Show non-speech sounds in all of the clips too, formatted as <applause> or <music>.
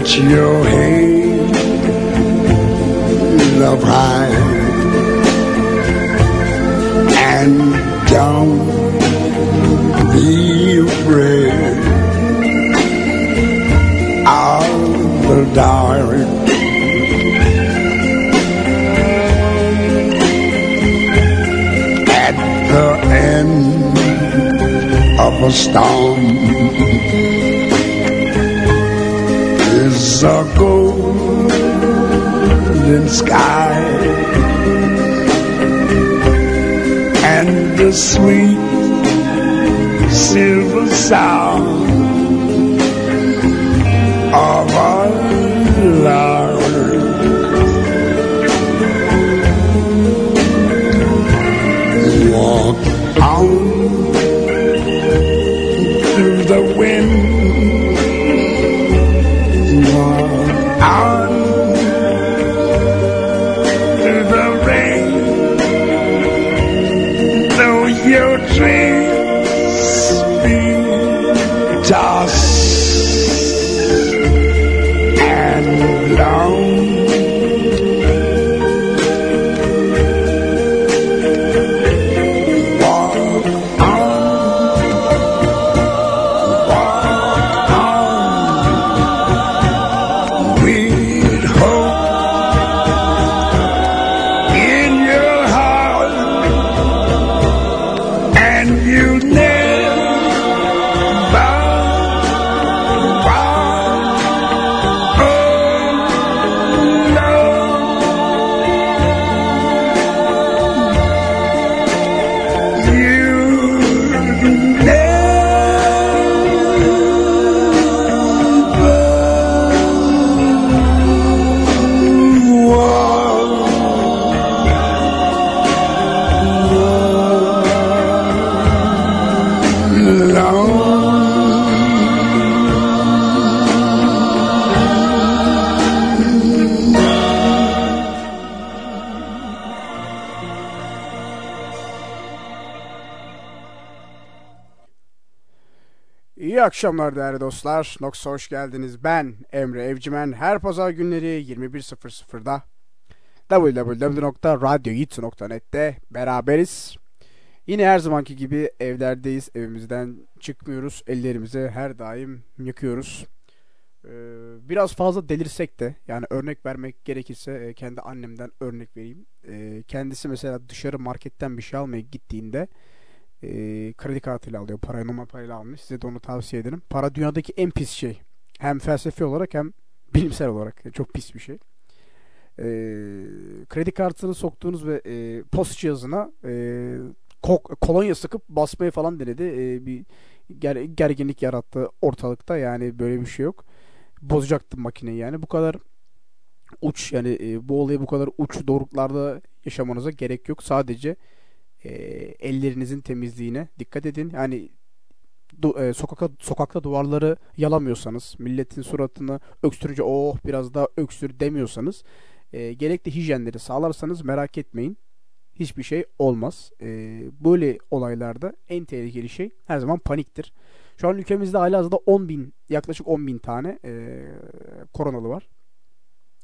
Put your head up high and don't be afraid of the dark. At the end of a storm is a golden sky. And the sweet silver sound of our akşamlar değerli dostlar. Nox'a hoş geldiniz. Ben Emre Evcimen. Her pazar günleri 21.00'da www.radyoyitsu.net'te beraberiz. Yine her zamanki gibi evlerdeyiz. Evimizden çıkmıyoruz. Ellerimizi her daim yıkıyoruz. Ee, biraz fazla delirsek de yani örnek vermek gerekirse e, kendi annemden örnek vereyim. Ee, kendisi mesela dışarı marketten bir şey almaya gittiğinde e, kredi kartıyla alıyor. Parayı normal parayla almış. Size de onu tavsiye ederim. Para dünyadaki en pis şey. Hem felsefi olarak hem bilimsel olarak çok pis bir şey. E, kredi kartını soktuğunuz ve e, post cihazına e, ko- kolonya sıkıp basmayı falan denedi. E, bir ger- gerginlik yarattı ortalıkta. Yani böyle bir şey yok. Bozacaktı makineyi yani. Bu kadar uç yani e, bu olayı bu kadar uç doruklarda yaşamanıza gerek yok. Sadece e, ellerinizin temizliğine dikkat edin. Yani du- e, sokakta sokakta duvarları yalamıyorsanız, milletin suratını öksürünce oh biraz daha öksür demiyorsanız, e, gerekli hijyenleri sağlarsanız merak etmeyin. Hiçbir şey olmaz. E, böyle olaylarda en tehlikeli şey her zaman paniktir. Şu an ülkemizde halihazırda 10 bin, yaklaşık 10 bin tane e, koronalı var.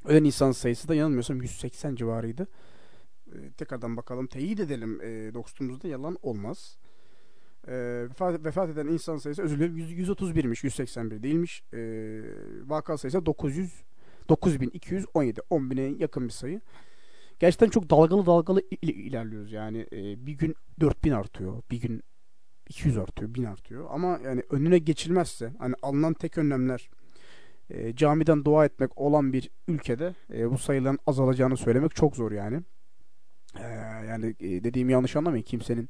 Ölen insan sayısı da yanılmıyorsam 180 civarıydı. E, tekrardan bakalım. Teyit edelim. E, dostumuzda yalan olmaz. E, vefat, vefat eden insan sayısı özür dilerim 100 131'miş. 181 değilmiş. E, vaka sayısı 900 9217. 10 bine yakın bir sayı. Gerçekten çok dalgalı dalgalı il- ilerliyoruz. Yani e, bir gün 4000 artıyor. Bir gün 200 artıyor. 1000 artıyor. Ama yani önüne geçilmezse hani alınan tek önlemler e, camiden dua etmek olan bir ülkede e, bu sayıların azalacağını söylemek çok zor yani. Ee, yani e, dediğimi yanlış anlamayın. Kimsenin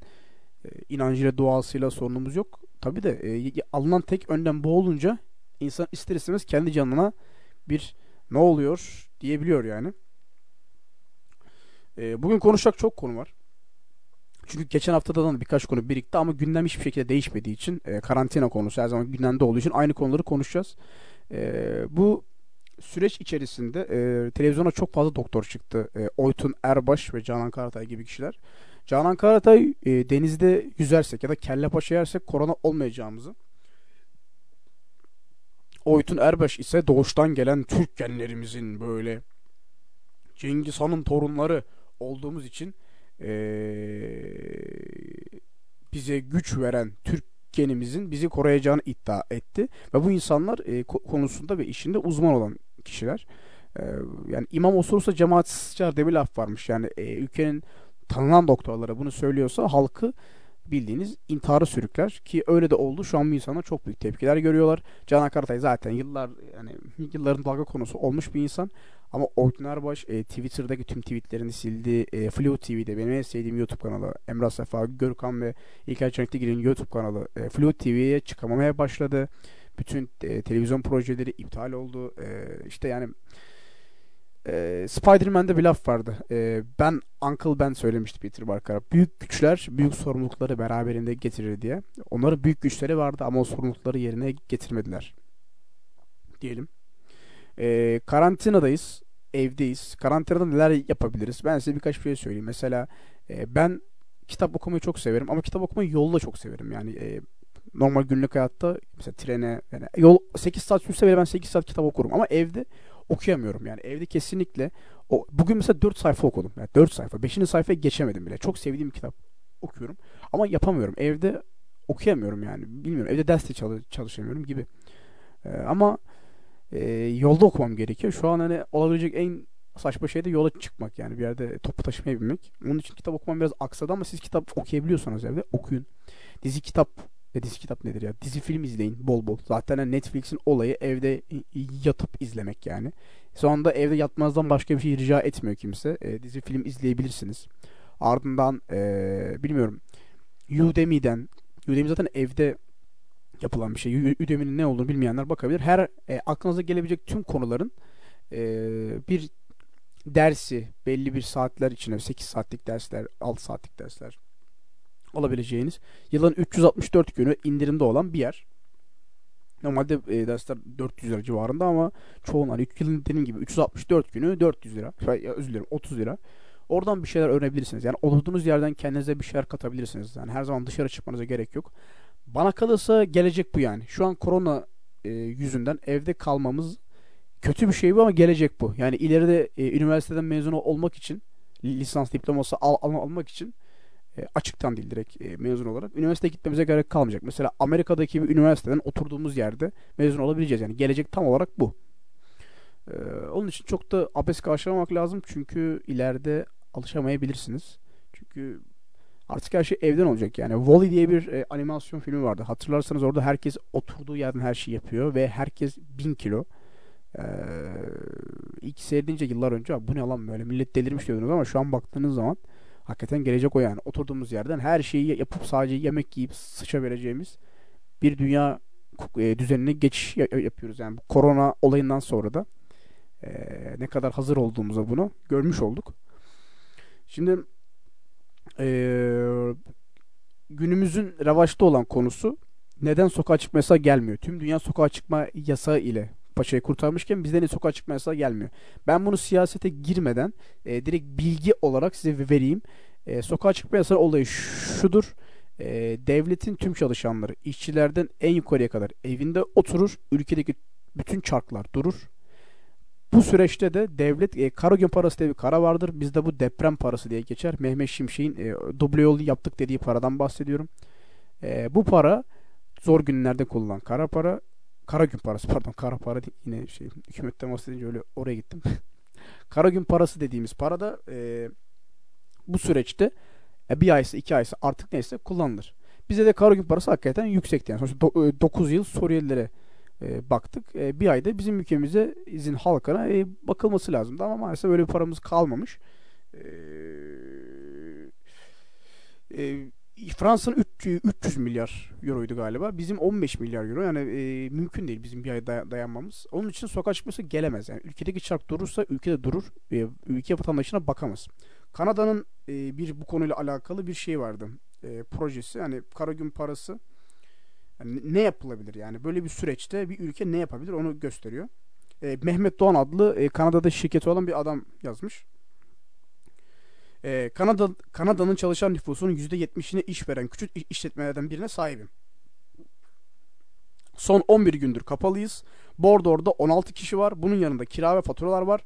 e, inancıyla duasıyla sorunumuz yok. Tabi de e, alınan tek önlem bu olunca insan ister istemez kendi canına bir ne oluyor diyebiliyor yani. E, bugün konuşacak çok konu var. Çünkü geçen haftadan da birkaç konu birikti ama gündem hiçbir şekilde değişmediği için e, karantina konusu her zaman gündemde olduğu için aynı konuları konuşacağız. E, bu süreç içerisinde e, televizyona çok fazla doktor çıktı. E, Oytun Erbaş ve Canan Karatay gibi kişiler. Canan Karatay e, denizde yüzersek ya da kelle paşa yersek korona olmayacağımızı Oytun Erbaş ise doğuştan gelen Türk genlerimizin böyle Cengiz Han'ın torunları olduğumuz için ee, bize güç veren Türk genimizin bizi koruyacağını iddia etti. Ve bu insanlar e, konusunda ve işinde uzman olan kişiler. E, yani imam osursa cemaat sıçar diye bir laf varmış. Yani e, ülkenin tanınan doktorlara bunu söylüyorsa halkı bildiğiniz intiharı sürükler ki öyle de oldu. Şu an bu insanlar çok büyük tepkiler görüyorlar. Canan Karatay zaten yıllar yani yılların dalga konusu olmuş bir insan. Ama Orkun Erbaş e, Twitter'daki tüm tweetlerini sildi. E, Flu TV'de benim en sevdiğim YouTube kanalı Emrah Sefa, Görkan ve İlker Çanklıgil'in YouTube kanalı e, Flu TV'ye çıkamamaya başladı. Bütün e, televizyon projeleri iptal oldu. E, işte yani e, Spider-Man'de bir laf vardı. E, ben Uncle Ben söylemişti Peter Parker'a. Büyük güçler büyük sorumlulukları beraberinde getirir diye. Onların büyük güçleri vardı ama o sorumlulukları yerine getirmediler. Diyelim. E, karantinadayız. Evdeyiz. Karantinada neler yapabiliriz? Ben size birkaç bir şey söyleyeyim. Mesela e, ben kitap okumayı çok severim ama kitap okumayı yolda çok severim. Yani e, normal günlük hayatta mesela trene yani yol 8 saat sürse bile ben 8 saat kitap okurum ama evde okuyamıyorum. Yani evde kesinlikle o bugün mesela 4 sayfa okudum. Yani 4 sayfa. 5. sayfaya geçemedim bile. Çok sevdiğim kitap okuyorum ama yapamıyorum. Evde okuyamıyorum yani. Bilmiyorum. Evde derste çalış çalışamıyorum gibi. Ee, ama e, yolda okumam gerekiyor. Şu an hani olabilecek en saçma şey de yola çıkmak yani bir yerde topu taşımaya binmek. Onun için kitap okumam biraz aksadı ama siz kitap okuyabiliyorsanız evde okuyun. Dizi kitap ya dizi kitap nedir ya? Dizi film izleyin bol bol. Zaten hani Netflix'in olayı evde yatıp izlemek yani. Anda evde yatmazdan başka bir şey rica etmiyor kimse. E, dizi film izleyebilirsiniz. Ardından e, bilmiyorum Udemy'den Udemy zaten evde yapılan bir şey. Udemy'nin ne olduğunu bilmeyenler bakabilir. Her e, aklınıza gelebilecek tüm konuların e, bir dersi belli bir saatler içine 8 saatlik dersler, 6 saatlik dersler alabileceğiniz yılın 364 günü indirimde olan bir yer. Normalde e, dersler 400 lira civarında ama çoğunlar yılın dediğim gibi 364 günü 400 lira. Ya, özür dilerim 30 lira. Oradan bir şeyler öğrenebilirsiniz. Yani olduğunuz yerden kendinize bir şeyler katabilirsiniz. Yani her zaman dışarı çıkmanıza gerek yok. Bana kalırsa gelecek bu yani. Şu an korona e, yüzünden evde kalmamız kötü bir şey bu ama gelecek bu. Yani ileride e, üniversiteden mezun olmak için lisans diploması al, al, almak için e, açıktan değil direkt e, mezun olarak üniversiteye gitmemize gerek kalmayacak. Mesela Amerika'daki bir üniversiteden oturduğumuz yerde mezun olabileceğiz. Yani gelecek tam olarak bu. E, onun için çok da abes karşılamak lazım çünkü ileride alışamayabilirsiniz. Çünkü artık her şey evden olacak yani. Wall-E diye bir animasyon filmi vardı. Hatırlarsanız orada herkes oturduğu yerden her şeyi yapıyor ve herkes bin kilo. Ee, ilk seyredince yıllar önce bu ne lan böyle millet delirmiş diyordunuz ama şu an baktığınız zaman Hakikaten gelecek o yani. Oturduğumuz yerden her şeyi yapıp sadece yemek yiyip sıçabileceğimiz bir dünya e, düzenine geçiş yapıyoruz. Yani bu korona olayından sonra da e, ne kadar hazır olduğumuza bunu görmüş olduk. Şimdi e, günümüzün revaçta olan konusu neden sokağa çıkma yasağı gelmiyor? Tüm dünya sokağa çıkma yasağı ile paçayı kurtarmışken bizden de sokağa çıkma yasağı gelmiyor. Ben bunu siyasete girmeden e, direkt bilgi olarak size vereyim. E, sokağa çıkma yasağı olayı şudur. E, devletin tüm çalışanları işçilerden en yukarıya kadar evinde oturur. Ülkedeki bütün çarklar durur. Bu süreçte de devlet e, kara gün parası diye bir kara vardır. Bizde bu deprem parası diye geçer. Mehmet Şimşek'in e, duble yol yaptık dediği paradan bahsediyorum. E, bu para zor günlerde kullanılan kara para Kara gün parası pardon kara para değil, yine şey hükümetten bahsedince öyle oraya gittim. <laughs> kara gün parası dediğimiz para da e, bu süreçte e, bir aysa iki aysa artık neyse kullanılır. Bize de kara gün parası hakikaten yüksekti. Yani sonuçta do, 9 e, yıl Suriyelilere e, baktık. E, bir ayda bizim ülkemize izin halkına e, bakılması lazımdı ama maalesef öyle bir paramız kalmamış. E, e, Fransa'nın 300 milyar euroydu galiba. Bizim 15 milyar euro. Yani e, mümkün değil bizim bir ay dayanmamız. Onun için sokağa çıkması gelemez. Yani ülkedeki çark durursa ülkede durur. E, ülke vatandaşına bakamaz. Kanada'nın e, bir bu konuyla alakalı bir şey vardı. E, projesi. Yani kara gün parası yani ne yapılabilir yani böyle bir süreçte bir ülke ne yapabilir onu gösteriyor. E, Mehmet Doğan adlı e, Kanada'da şirketi olan bir adam yazmış. Ee, Kanada Kanada'nın çalışan nüfusunun %70'ine iş veren küçük işletmelerden birine sahibim. Son 11 gündür kapalıyız. Bordor'da 16 kişi var. Bunun yanında kira ve faturalar var.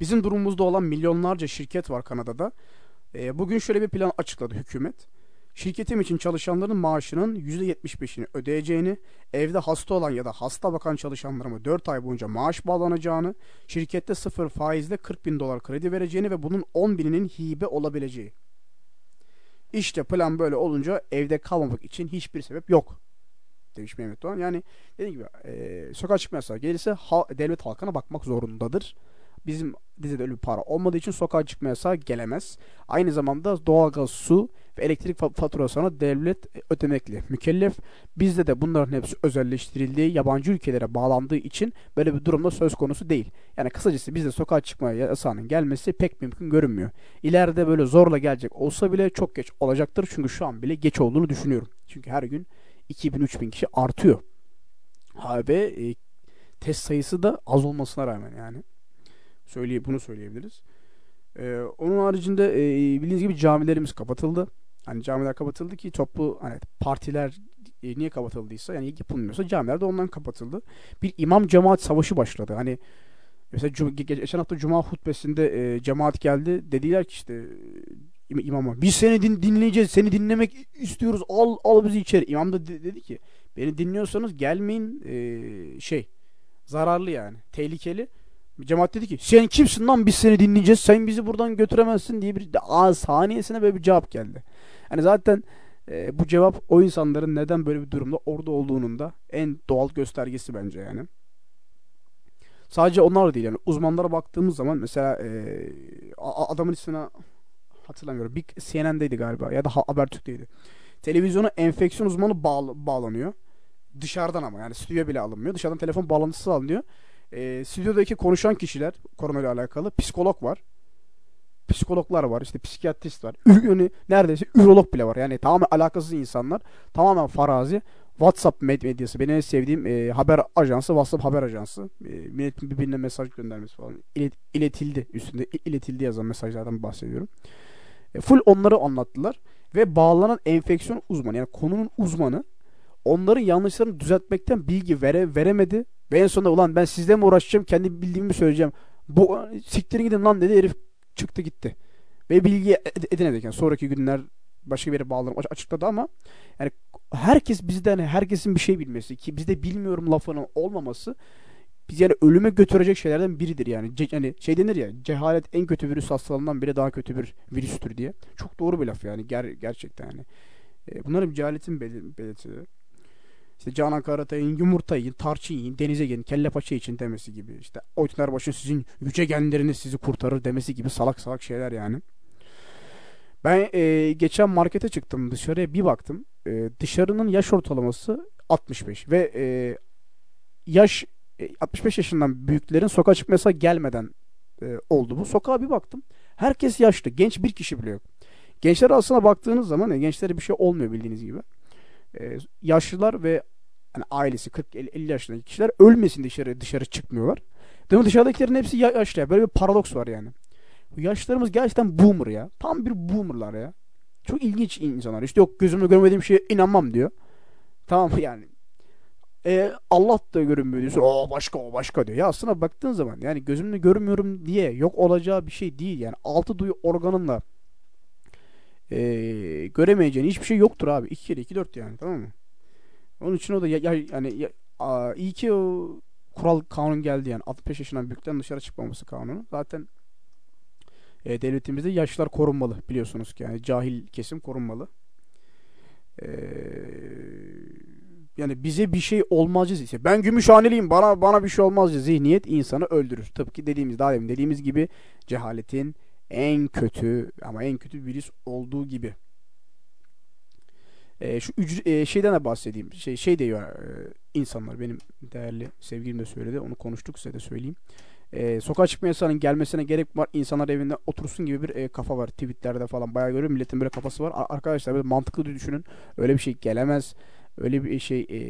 Bizim durumumuzda olan milyonlarca şirket var Kanada'da. Ee, bugün şöyle bir plan açıkladı hükümet. Şirketim için çalışanların maaşının %75'ini ödeyeceğini, evde hasta olan ya da hasta bakan çalışanlarıma 4 ay boyunca maaş bağlanacağını, şirkette sıfır faizle 40 bin dolar kredi vereceğini ve bunun 10 bininin hibe olabileceği. İşte plan böyle olunca evde kalmamak için hiçbir sebep yok demiş Mehmet Doğan. Yani dediğim gibi e, sokağa çıkma yasağı gelirse ha, devlet halkına bakmak zorundadır. Bizim dizide öyle bir para olmadığı için sokağa çıkma yasağı gelemez. Aynı zamanda doğalgaz, su ve elektrik faturasına devlet ödemekle mükellef. Bizde de bunların hepsi özelleştirildiği, yabancı ülkelere bağlandığı için böyle bir durumda söz konusu değil. Yani kısacası bizde sokağa çıkma yasağının gelmesi pek mümkün görünmüyor. İleride böyle zorla gelecek olsa bile çok geç olacaktır. Çünkü şu an bile geç olduğunu düşünüyorum. Çünkü her gün 2000-3000 kişi artıyor. Ha, ve e, test sayısı da az olmasına rağmen yani. Söyleye, bunu söyleyebiliriz. Ee, onun haricinde e, bildiğiniz gibi camilerimiz kapatıldı. Hani camiler kapatıldı ki toplu hani partiler e, niye kapatıldıysa yani yapılmıyorsa camiler de ondan kapatıldı. Bir imam cemaat savaşı başladı. Hani mesela geçen hafta cuma hutbesinde e, cemaat geldi. Dediler ki işte e, imama biz seni din- dinleyeceğiz. Seni dinlemek istiyoruz. Al al bizi içeri. İmam da de- dedi ki beni dinliyorsanız gelmeyin e, şey zararlı yani. Tehlikeli. Cemaat dedi ki sen kimsin lan biz seni dinleyeceğiz sen bizi buradan götüremezsin diye bir a saniyesine böyle bir cevap geldi. Hani zaten e, bu cevap o insanların neden böyle bir durumda orada olduğunun da en doğal göstergesi bence yani. Sadece onlar değil yani uzmanlara baktığımız zaman mesela e, adamın ismini hatırlamıyorum. Big CNN'deydi galiba ya da Habertürk'teydi. Televizyona enfeksiyon uzmanı bağ, bağlanıyor. Dışarıdan ama yani stüdyo bile alınmıyor. Dışarıdan telefon bağlantısı alınıyor. E, stüdyodaki konuşan kişiler konuyla alakalı psikolog var. Psikologlar var, işte psikiyatrist var. Yani neredeyse ürolog bile var. Yani tamamen alakasız insanlar. Tamamen farazi. WhatsApp med medyası. Benim en sevdiğim e, haber ajansı, WhatsApp haber ajansı. E, milletin birbirine mesaj göndermesi falan. İlet, iletildi üstünde. iletildi yazan mesajlardan bahsediyorum. E, full onları anlattılar. Ve bağlanan enfeksiyon uzmanı yani konunun uzmanı onların yanlışlarını düzeltmekten bilgi vere, veremedi. Ve en sonunda ulan ben sizle mi uğraşacağım kendi bildiğimi mi söyleyeceğim. Bu siktirin gidin lan dedi herif çıktı gitti. Ve bilgi edinemedik. Yani sonraki günler başka bir yere bağlanıp açıkladı ama yani herkes bizden herkesin bir şey bilmesi ki bizde bilmiyorum lafının olmaması biz yani ölüme götürecek şeylerden biridir yani. Ce, yani şey denir ya cehalet en kötü virüs hastalığından biri daha kötü bir virüstür diye. Çok doğru bir laf yani ger, gerçekten yani. E, bunların cehaletin belir, belirtileri. İşte Canan Karatay'ın yumurta yiyin, tarçın yiyin, denize gelin, kelle paça için demesi gibi. İşte Oytlarbaş'ın sizin yüce genleriniz sizi kurtarır demesi gibi salak salak şeyler yani. Ben e, geçen markete çıktım dışarıya bir baktım. E, dışarının yaş ortalaması 65 ve e, yaş e, 65 yaşından büyüklerin sokağa çıkma gelmeden e, oldu bu. Sokağa bir baktım. Herkes yaşlı. Genç bir kişi bile yok. Gençler aslına baktığınız zaman e, gençlere bir şey olmuyor bildiğiniz gibi. E, yaşlılar ve hani ailesi 40-50 yaşındaki kişiler ölmesin dışarı dışarı çıkmıyorlar. Değil mi? Dışarıdakilerin hepsi yaşlı. Böyle bir paradoks var yani. Bu yaşlarımız gerçekten boomer ya. Tam bir boomerlar ya. Çok ilginç insanlar. İşte yok gözümle görmediğim şeye inanmam diyor. Tamam yani. E, Allah da görünmüyor diyorsun. O başka o başka diyor. Ya aslında baktığın zaman yani gözümle görmüyorum diye yok olacağı bir şey değil. Yani altı duyu organınla e, göremeyeceğin hiçbir şey yoktur abi. 2 kere 2 4 yani tamam mı? Onun için o da ya, ya, yani ya, a, iyi ki o kural kanun geldi yani 65 yaşından büyükten dışarı çıkmaması kanunu. Zaten e, devletimizde yaşlılar korunmalı biliyorsunuz ki yani cahil kesim korunmalı. E, yani bize bir şey olmaz ise ben gümüşhaneliyim bana bana bir şey olmaz zihniyet insanı öldürür. Tıpkı dediğimiz daha demin dediğimiz gibi cehaletin en kötü ama en kötü virüs olduğu gibi. E, şu ücret, e, şeyden de bahsedeyim. Şey, şey diyor e, insanlar benim değerli sevgilim de söyledi. Onu konuştuk size de söyleyeyim. E, sokağa çıkma yasağının gelmesine gerek var. İnsanlar evinde otursun gibi bir e, kafa var. Tweetlerde falan bayağı görüyorum. Milletin böyle kafası var. Arkadaşlar böyle mantıklı düşünün. Öyle bir şey gelemez. Öyle bir şey e,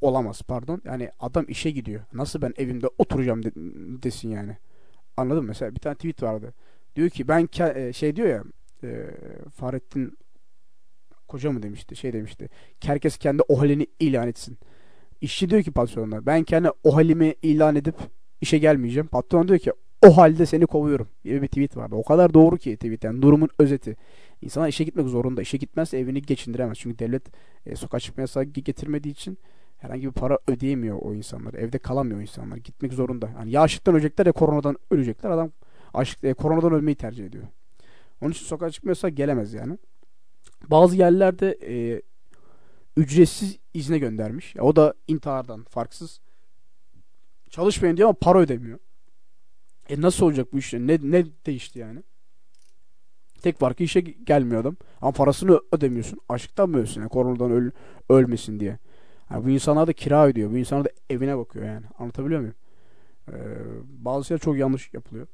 olamaz pardon. Yani adam işe gidiyor. Nasıl ben evimde oturacağım de, desin yani. Anladın mı? Mesela bir tane tweet vardı. Diyor ki ben e, şey diyor ya e, Fahrettin Koca mı demişti şey demişti. Herkes kendi o halini ilan etsin. İşçi diyor ki patronuna ben kendi o halimi ilan edip işe gelmeyeceğim. Patron diyor ki o halde seni kovuyorum gibi bir tweet vardı. O kadar doğru ki tweet yani durumun özeti. İnsanlar işe gitmek zorunda. İşe gitmezse evini geçindiremez. Çünkü devlet e, sokağa çıkma yasağı getirmediği için herhangi bir para ödeyemiyor o insanlar. Evde kalamıyor o insanlar. Gitmek zorunda. Yani ya açlıktan ölecekler ya koronadan ölecekler. Adam açlık, e, koronadan ölmeyi tercih ediyor. Onun için sokağa çıkma yasağı gelemez yani. Bazı yerlerde e, ücretsiz izne göndermiş. O da intihardan farksız. Çalışmayın diyor ama para ödemiyor. E nasıl olacak bu iş? Ne, ne değişti yani? Tek farkı işe gelmiyor adam. Ama parasını ödemiyorsun. Açlıktan mı ölsün? Yani koronadan öl, ölmesin diye. Yani bu insanlar da kira ödüyor. Bu insanlar da evine bakıyor yani. Anlatabiliyor muyum? Ee, bazı şeyler çok yanlış yapılıyor.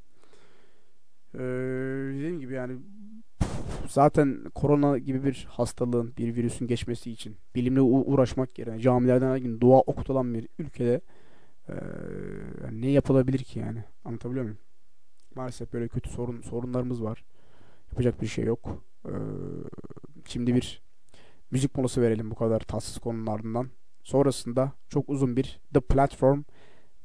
Ee, dediğim gibi yani zaten korona gibi bir hastalığın, bir virüsün geçmesi için bilimle uğraşmak yerine camilerden her gün dua okutulan bir ülkede yani ne yapılabilir ki yani? Anlatabiliyor muyum? Maalesef böyle kötü sorun sorunlarımız var. Yapacak bir şey yok. Ee, şimdi bir müzik molası verelim bu kadar tatsız konunun ardından. Sonrasında çok uzun bir The Platform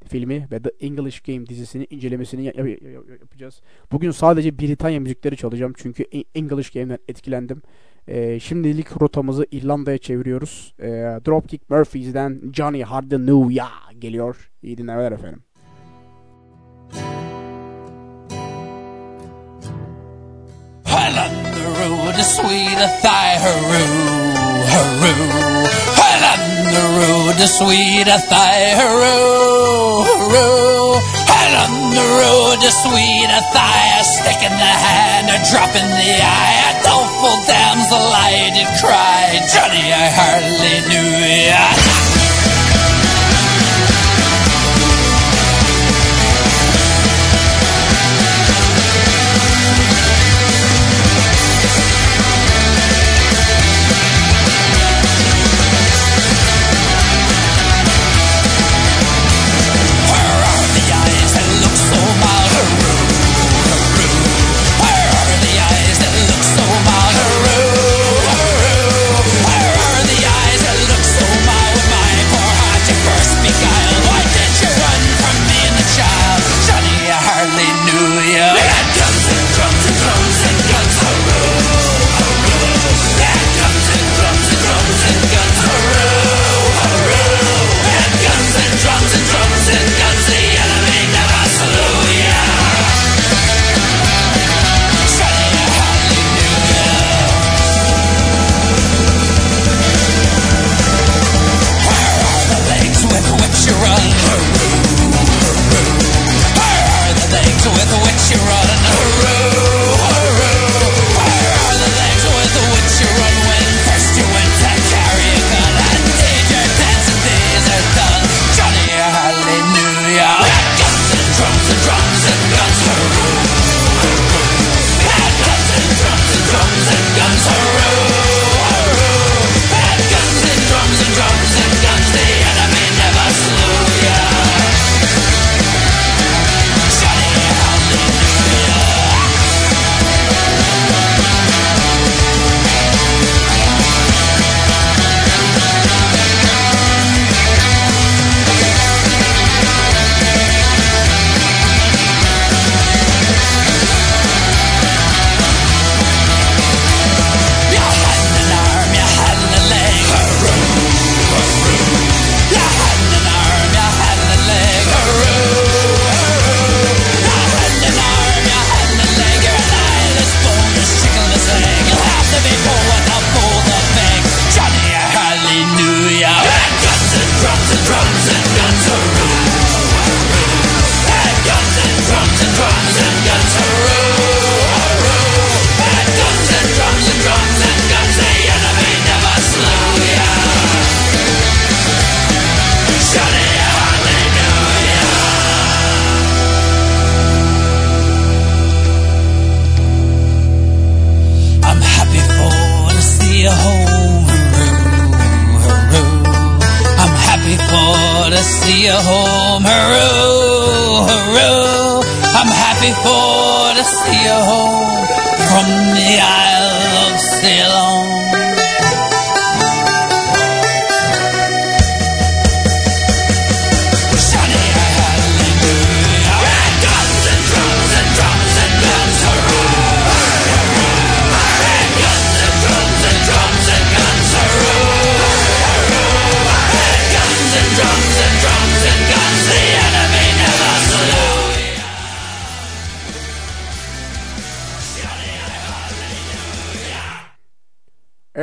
filmi ve The English Game dizisini incelemesini yap- yap- yapacağız. Bugün sadece Britanya müzikleri çalacağım çünkü English Game'den etkilendim. Ee, şimdilik rotamızı İrlanda'ya çeviriyoruz. Ee, Dropkick Murphys'den Johnny Hardin New Ya geliyor. İyi dinlemeler efendim. Well, on the sweet thigh, hurroo, hurroo. The road to sweet a thigh, hurroo, hurroo. Well, on the road to sweet a thigh, a stick in the hand, a drop in the eye, a doleful damsel I did cry. Johnny, I hardly knew ya.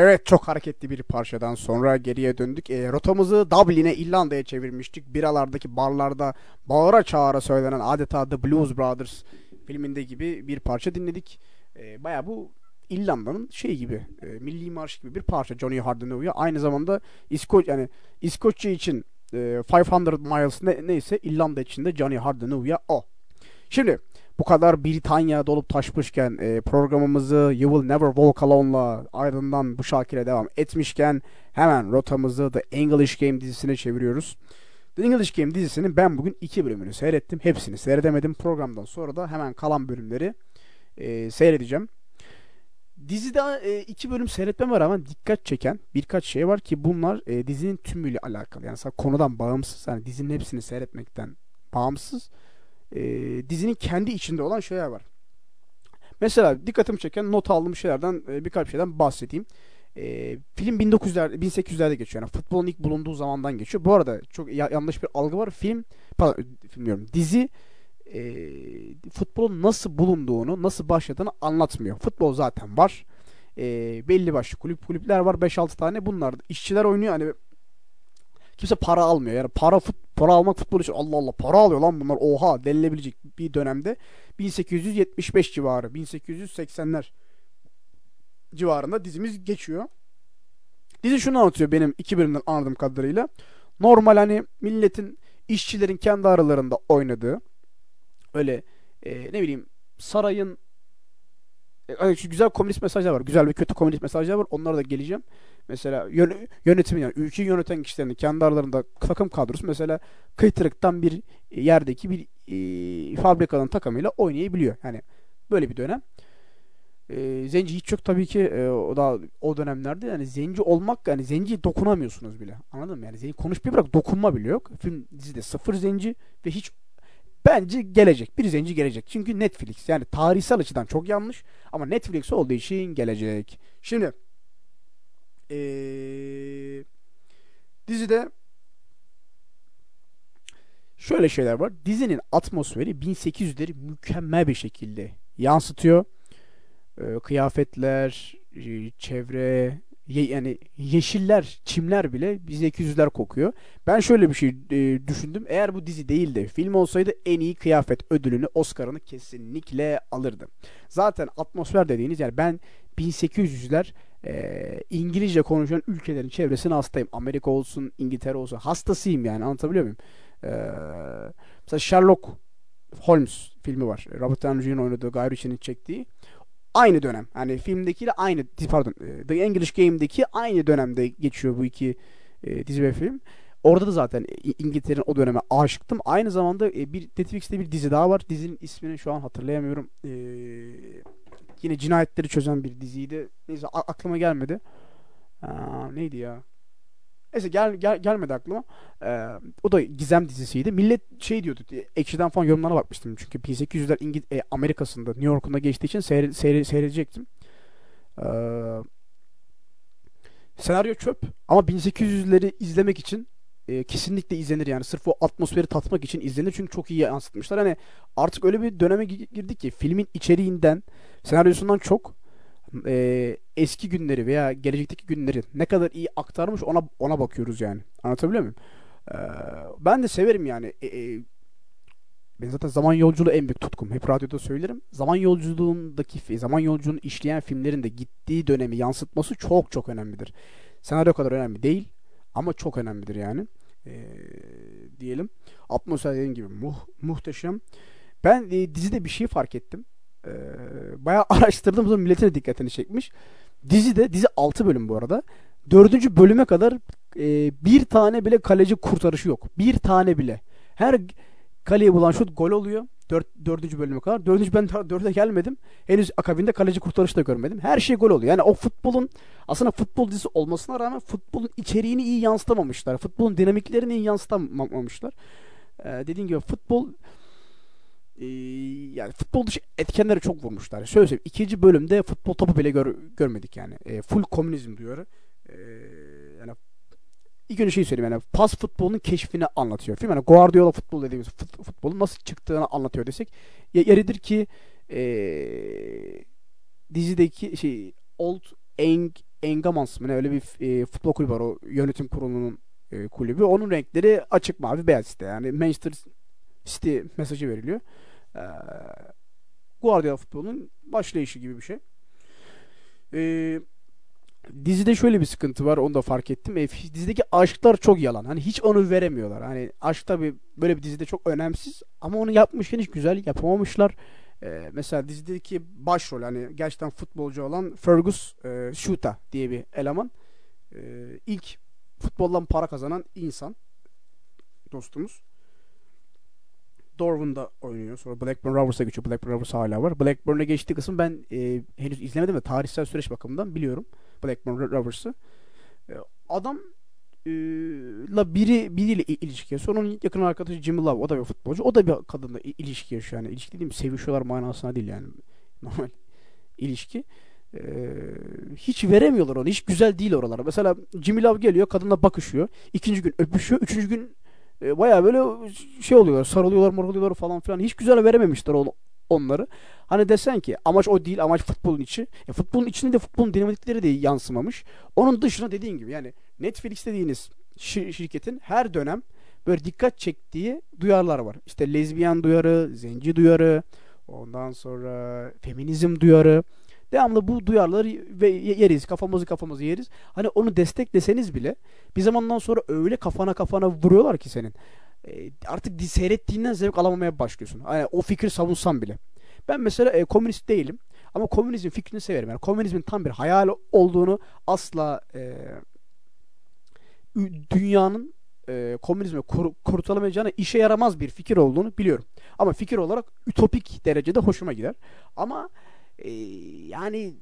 Evet çok hareketli bir parçadan sonra geriye döndük. E, rotamızı Dublin'e İrlanda'ya çevirmiştik. Biralardaki barlarda bağıra çağıra söylenen adeta The Blues Brothers filminde gibi bir parça dinledik. E, Baya bu İrlanda'nın şey gibi e, milli marş gibi bir parça Johnny Hardenoya. Aynı zamanda İsko yani İskoçya için e, 500 miles ne, neyse İrlanda için de Johnny Hardenoya o. Şimdi bu kadar Britanya dolup taşmışken e, programımızı You Will Never Walk Alone'la ardından bu şarkıyla devam etmişken hemen rotamızı The English Game dizisine çeviriyoruz. The English Game dizisinin ben bugün iki bölümünü seyrettim. Hepsini seyredemedim. Programdan sonra da hemen kalan bölümleri e, seyredeceğim. Dizide e, iki bölüm seyretmeme rağmen dikkat çeken birkaç şey var ki bunlar e, dizinin tümüyle alakalı. Yani konudan bağımsız. Yani dizinin hepsini seyretmekten bağımsız e, dizinin kendi içinde olan şeyler var. Mesela dikkatimi çeken not aldığım şeylerden e, birkaç şeyden bahsedeyim. E, film 1900'ler 1800'lerde geçiyor. Yani futbolun ilk bulunduğu zamandan geçiyor. Bu arada çok ya- yanlış bir algı var. Film diyorum. Dizi e, futbolun nasıl bulunduğunu, nasıl başladığını anlatmıyor. Futbol zaten var. E, belli başlı kulüp kulüpler var 5-6 tane. Bunlar işçiler oynuyor. Hani kimse para almıyor. Yani para fut, para almak futbol için Allah Allah para alıyor lan bunlar. Oha denilebilecek bir dönemde 1875 civarı, 1880'ler civarında dizimiz geçiyor. Dizi şunu anlatıyor benim iki bölümden anladığım kadarıyla. Normal hani milletin işçilerin kendi aralarında oynadığı öyle e, ne bileyim sarayın e, hani güzel komünist mesajlar var. Güzel ve kötü komünist mesajlar var. Onlara da geleceğim. Mesela yön, yönetimin yani ülkeyi yöneten kişilerin kendi aralarında takım kadrosu mesela kıytırıktan bir yerdeki bir e, fabrikanın takımıyla oynayabiliyor. Yani böyle bir dönem. E, zenci hiç yok tabii ki e, o da o dönemlerde yani zenci olmak yani zenciye dokunamıyorsunuz bile. Anladın mı? Yani zenci konuşmayı bırak dokunma bile yok. Film dizide sıfır zenci ve hiç bence gelecek. Bir zenci gelecek. Çünkü Netflix yani tarihsel açıdan çok yanlış ama Netflix olduğu için gelecek. Şimdi ee, dizide şöyle şeyler var. Dizinin atmosferi 1800'leri mükemmel bir şekilde yansıtıyor. Ee, kıyafetler, e, çevre, ye- yani yeşiller, çimler bile 1800'ler kokuyor. Ben şöyle bir şey e, düşündüm. Eğer bu dizi değil de film olsaydı en iyi kıyafet ödülünü, Oscar'ını kesinlikle alırdı. Zaten atmosfer dediğiniz yani ben 1800'ler e, İngilizce konuşan ülkelerin çevresine hastayım. Amerika olsun, İngiltere olsun. Hastasıyım yani anlatabiliyor muyum? E, mesela Sherlock Holmes filmi var. Robert Downey Jr. oynadığı, Guy Ritchie'nin çektiği. Aynı dönem. Yani filmdekiyle aynı pardon e, The English Game'deki aynı dönemde geçiyor bu iki e, dizi ve film. Orada da zaten İngiltere'nin o döneme aşıktım. Aynı zamanda e, bir Netflix'te bir dizi daha var. Dizinin ismini şu an hatırlayamıyorum. E, yine cinayetleri çözen bir diziydi. Neyse aklıma gelmedi. Aa, neydi ya? Neyse gel, gel gelmedi aklıma. Ee, o da gizem dizisiydi. Millet şey diyordu. e, Ekşi'den falan yorumlarına bakmıştım. Çünkü 1800'ler İngil e, Amerika'sında, New York'unda geçtiği için seyre, seyre, seyredecektim. Ee, senaryo çöp ama 1800'leri izlemek için e, kesinlikle izlenir yani. Sırf o atmosferi tatmak için izlenir. Çünkü çok iyi yansıtmışlar. Hani artık öyle bir döneme gi- girdik ki filmin içeriğinden, senaryosundan çok e, eski günleri veya gelecekteki günleri ne kadar iyi aktarmış ona ona bakıyoruz yani. Anlatabiliyor muyum? Ee, ben de severim yani. E, e, ben zaten zaman yolculuğu en büyük tutkum. Hep radyoda söylerim. Zaman yolculuğundaki zaman yolculuğunu işleyen filmlerin de gittiği dönemi yansıtması çok çok önemlidir. Senaryo kadar önemli değil ama çok önemlidir yani. Ee, diyelim. Atmosfer dediğim gibi muh- muhteşem. Ben e, dizide bir şey fark ettim. Ee, bayağı <laughs> araştırdım. Da milletin dikkatini çekmiş. Dizide, dizi 6 bölüm bu arada. Dördüncü bölüme kadar e, bir tane bile kaleci kurtarışı yok. Bir tane bile. Her kaleye bulan şut gol oluyor. Dört, dördüncü bölüme kadar. Dördüncü ben daha dörde gelmedim. Henüz akabinde kaleci kurtarışı da görmedim. Her şey gol oluyor. Yani o futbolun aslında futbol dizisi olmasına rağmen futbolun içeriğini iyi yansıtamamışlar. Futbolun dinamiklerini iyi yansıtamamışlar. Ee, dediğim gibi futbol ee, yani futbol dışı etkenleri çok vurmuşlar. Söyleyeyim. ikinci bölümde futbol topu bile gör- görmedik yani. Ee, full komünizm diyor. Yani ilk önce şey söyleyeyim yani pas futbolunun keşfini anlatıyor. Film yani Guardiola futbol dediğimiz fut- futbolun nasıl çıktığını anlatıyor desek ye- yeridir ki ee, dizideki şey Old Eng Engamans mı ne öyle bir e, futbol kulübü var o yönetim kurulunun e, kulübü. Onun renkleri açık mavi beyaz işte yani Manchester City mesajı veriliyor. Ee, Guardiola futbolunun başlayışı gibi bir şey. Ee, dizide şöyle bir sıkıntı var onu da fark ettim. E, dizideki aşklar çok yalan. Hani hiç onu veremiyorlar. Hani aşk tabi böyle bir dizide çok önemsiz ama onu yapmışken hiç güzel yapamamışlar. Ee, mesela dizideki başrol hani gerçekten futbolcu olan Fergus e, Shuta diye bir eleman. Ee, ilk futboldan para kazanan insan dostumuz. Dortmund'da oynuyor. Sonra Blackburn Rovers'a geçiyor. Blackburn Rovers hala var. Blackburn'a geçtiği kısım ben e, henüz izlemedim de tarihsel süreç bakımından biliyorum. Blackburn Rovers'ı. E, adam e, la biri biriyle il- ilişki yaşıyor. Sonra onun yakın arkadaşı Jimmy Love. O da bir futbolcu. O da bir kadınla il- ilişki yaşıyor. Yani ilişki dediğim sevişiyorlar manasına değil yani. <laughs> Normal ilişki. E, hiç veremiyorlar onu. Hiç güzel değil oralar. Mesela Jimmy Love geliyor. Kadınla bakışıyor. İkinci gün öpüşüyor. Üçüncü gün e, baya böyle şey oluyorlar. Sarılıyorlar, moruluyorlar falan filan. Hiç güzel verememişler onları. Hani desen ki amaç o değil. Amaç futbolun içi. E, futbolun içinde de futbolun dinamikleri de yansımamış. Onun dışında dediğin gibi yani Netflix dediğiniz şi- şirketin her dönem böyle dikkat çektiği duyarlar var. İşte lezbiyen duyarı, zenci duyarı, ondan sonra feminizm duyarı. Devamlı bu duyarları ve yeriz. Kafamızı kafamızı yeriz. Hani onu destekleseniz bile bir zamandan sonra öyle kafana kafana vuruyorlar ki senin. E, artık seyrettiğinden zevk alamamaya başlıyorsun. Hani o fikri savunsan bile. Ben mesela e, komünist değilim. Ama komünizm fikrini severim. Yani komünizmin tam bir hayal olduğunu asla e, dünyanın e, komünizme kur, kurtulamayacağına işe yaramaz bir fikir olduğunu biliyorum. Ama fikir olarak ütopik derecede hoşuma gider. Ama e, yani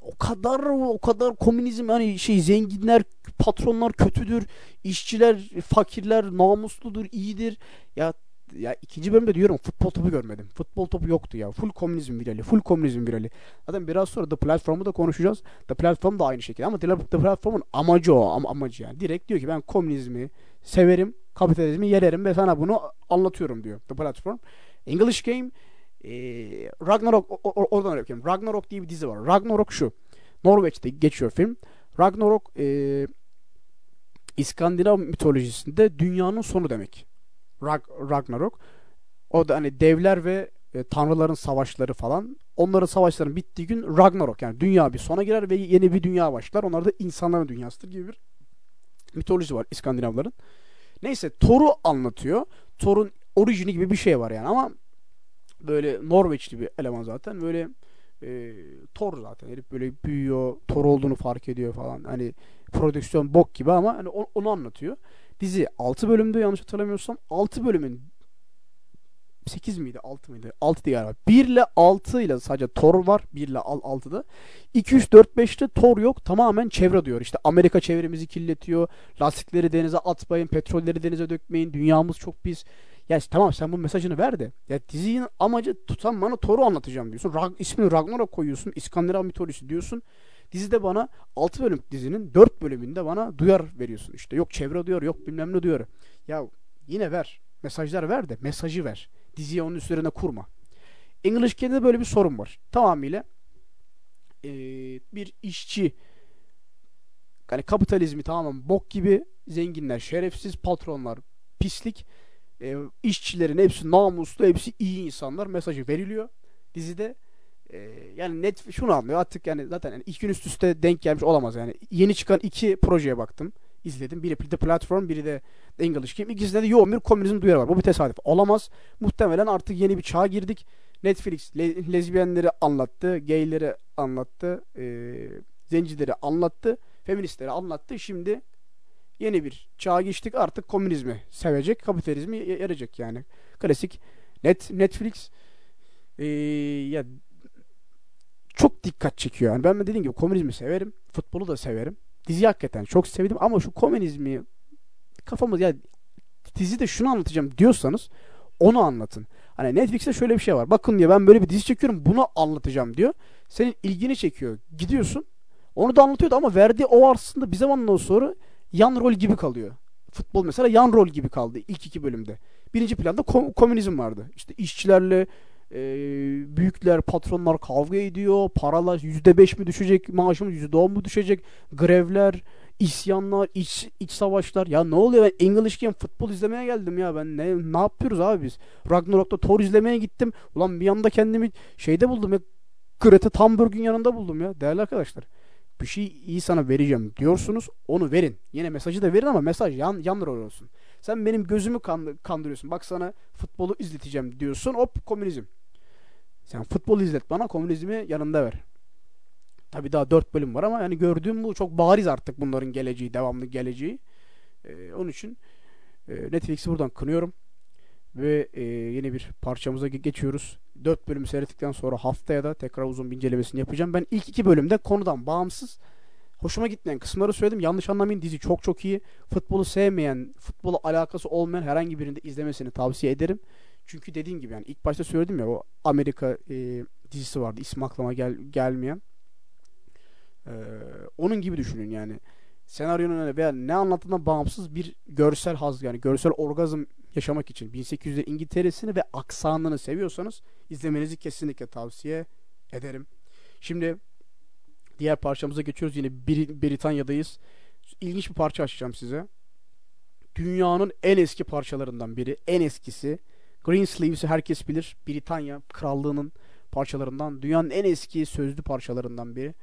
o kadar o kadar komünizm hani şey zenginler patronlar kötüdür işçiler fakirler namusludur iyidir ya ya ikinci bölümde diyorum futbol topu görmedim. Futbol topu yoktu ya. Full komünizm virali. Full komünizm virali. Zaten biraz sonra The Platform'u da konuşacağız. The Platform da aynı şekilde ama The, Platform'un amacı o. Am amacı yani. Direkt diyor ki ben komünizmi severim, kapitalizmi yererim ve sana bunu anlatıyorum diyor The Platform. English Game e, Ragnarok o- o- oradan yapayım. Ragnarok diye bir dizi var. Ragnarok şu. Norveç'te geçiyor film. Ragnarok e, İskandinav mitolojisinde dünyanın sonu demek. Rag- Ragnarok. O da hani devler ve e, tanrıların savaşları falan. Onların savaşların bittiği gün Ragnarok yani dünya bir sona girer ve yeni bir dünya başlar. Onlar da insanların dünyasıdır gibi bir mitoloji var İskandinavların. Neyse Thor'u anlatıyor. Thor'un orijini gibi bir şey var yani ama böyle Norveçli bir eleman zaten. Böyle e, Thor zaten. Herif böyle büyüyor. Thor olduğunu fark ediyor falan. Hani prodüksiyon bok gibi ama hani onu anlatıyor. Dizi 6 bölümde yanlış hatırlamıyorsam 6 bölümün 8 miydi 6 mıydı? 6 diye galiba. 1 ile 6 ile sadece Thor var. 1 ile 6'da. 2, 3, 4, 5'te Thor yok. Tamamen çevre diyor. İşte Amerika çevremizi kirletiyor. Lastikleri denize atmayın. Petrolleri denize dökmeyin. Dünyamız çok pis. Ya işte tamam sen bu mesajını ver de. Ya dizinin amacı tutan bana Thor'u anlatacağım diyorsun. Rag, ismini Ragnarok koyuyorsun. İskandinav mitolojisi diyorsun. Dizide bana 6 bölüm dizinin 4 bölümünde bana duyar veriyorsun. İşte yok çevre duyar yok bilmem ne duyar. Ya yine ver. Mesajlar ver de mesajı ver. Diziyi onun üzerine kurma. English Cane'de böyle bir sorun var. Tamamıyla eee, bir işçi hani kapitalizmi tamamen bok gibi zenginler şerefsiz patronlar pislik e, işçilerin hepsi namuslu hepsi iyi insanlar mesajı veriliyor dizide E, yani net şunu anlıyor. Artık yani zaten yani iki gün üst üste denk gelmiş olamaz yani. Yeni çıkan iki projeye baktım. İzledim. Biri The Platform biri de The English Game. İkisinde de yoğun bir komünizm duyarı var. Bu bir tesadüf. Olamaz. Muhtemelen artık yeni bir çağa girdik. Netflix le- lezbiyenleri anlattı gayleri anlattı e, zencileri anlattı feministleri anlattı. Şimdi yeni bir çağa geçtik. Artık komünizmi sevecek kapitalizmi yarecek yani. Klasik Net Netflix. Ee, ya çok dikkat çekiyor. Yani ben de dediğim gibi komünizmi severim. Futbolu da severim. Dizi hakikaten çok sevdim ama şu komünizmi kafamız ya dizi de şunu anlatacağım diyorsanız onu anlatın. Hani Netflix'te şöyle bir şey var. Bakın diyor ben böyle bir dizi çekiyorum bunu anlatacağım diyor. Senin ilgini çekiyor. Gidiyorsun. Onu da anlatıyordu ama verdiği o aslında bir zamandan sonra yan rol gibi kalıyor. Futbol mesela yan rol gibi kaldı ilk iki bölümde. Birinci planda kom- komünizm vardı. İşte işçilerle e, büyükler, patronlar kavga ediyor. Paralar %5 mi düşecek, maaşımız %10 mu düşecek? Grevler, isyanlar, iç, iç savaşlar. Ya ne oluyor ben English Game futbol izlemeye geldim ya ben. Ne, ne yapıyoruz abi biz? Ragnarok'ta Thor izlemeye gittim. Ulan bir anda kendimi şeyde buldum ya. Greta Thunberg'in yanında buldum ya. Değerli arkadaşlar. Bir şey iyi sana vereceğim diyorsunuz. Onu verin. Yine mesajı da verin ama mesaj yan, yan rol olsun. Sen benim gözümü kan- kandırıyorsun. Bak sana futbolu izleteceğim diyorsun. Hop komünizm. Sen futbol izlet bana komünizmi yanında ver. Tabi daha 4 bölüm var ama yani gördüğüm bu çok bariz artık bunların geleceği, devamlı geleceği. Ee, onun için e, Netflix'i buradan kınıyorum. Ve e, yeni bir parçamıza ge- geçiyoruz. 4 bölüm seyrettikten sonra haftaya da tekrar uzun bir incelemesini yapacağım. Ben ilk iki bölümde konudan bağımsız hoşuma gitmeyen kısımları söyledim. Yanlış anlamayın dizi çok çok iyi. Futbolu sevmeyen, futbola alakası olmayan herhangi birinde izlemesini tavsiye ederim. Çünkü dediğim gibi yani ilk başta söyledim ya o Amerika e, dizisi vardı. İsmi aklıma gel, gelmeyen. Ee, onun gibi düşünün yani. Senaryonun veya ne anlattığından bağımsız bir görsel haz yani görsel orgazm yaşamak için 1800'lerin İngiltere'sini ve aksanını seviyorsanız izlemenizi kesinlikle tavsiye ederim. Şimdi diğer parçamıza geçiyoruz. Yine Bri- Britanya'dayız. İlginç bir parça açacağım size. Dünyanın en eski parçalarından biri. En eskisi. Greensleeves'i herkes bilir. Britanya krallığının parçalarından. Dünyanın en eski sözlü parçalarından biri.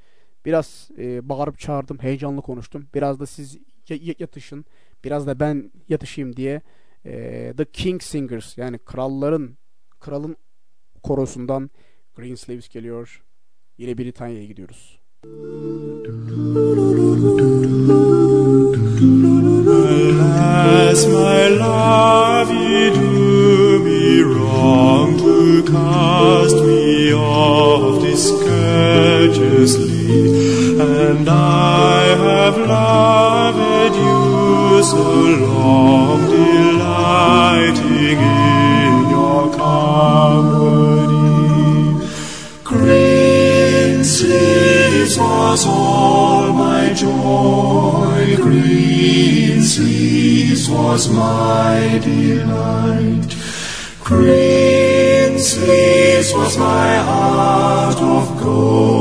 Biraz e, bağırıp çağırdım. Heyecanlı konuştum. Biraz da siz ya- ya- yatışın. Biraz da ben yatışayım diye e, The King Singers yani kralların kralın korosundan Greensleeves geliyor. Yine Britanya'ya gidiyoruz. Alas, my love, you and I have loved you so long, delighting in your company. Green sleeves was all my joy, green sleeves was my delight. Green sleeves was my heart of gold,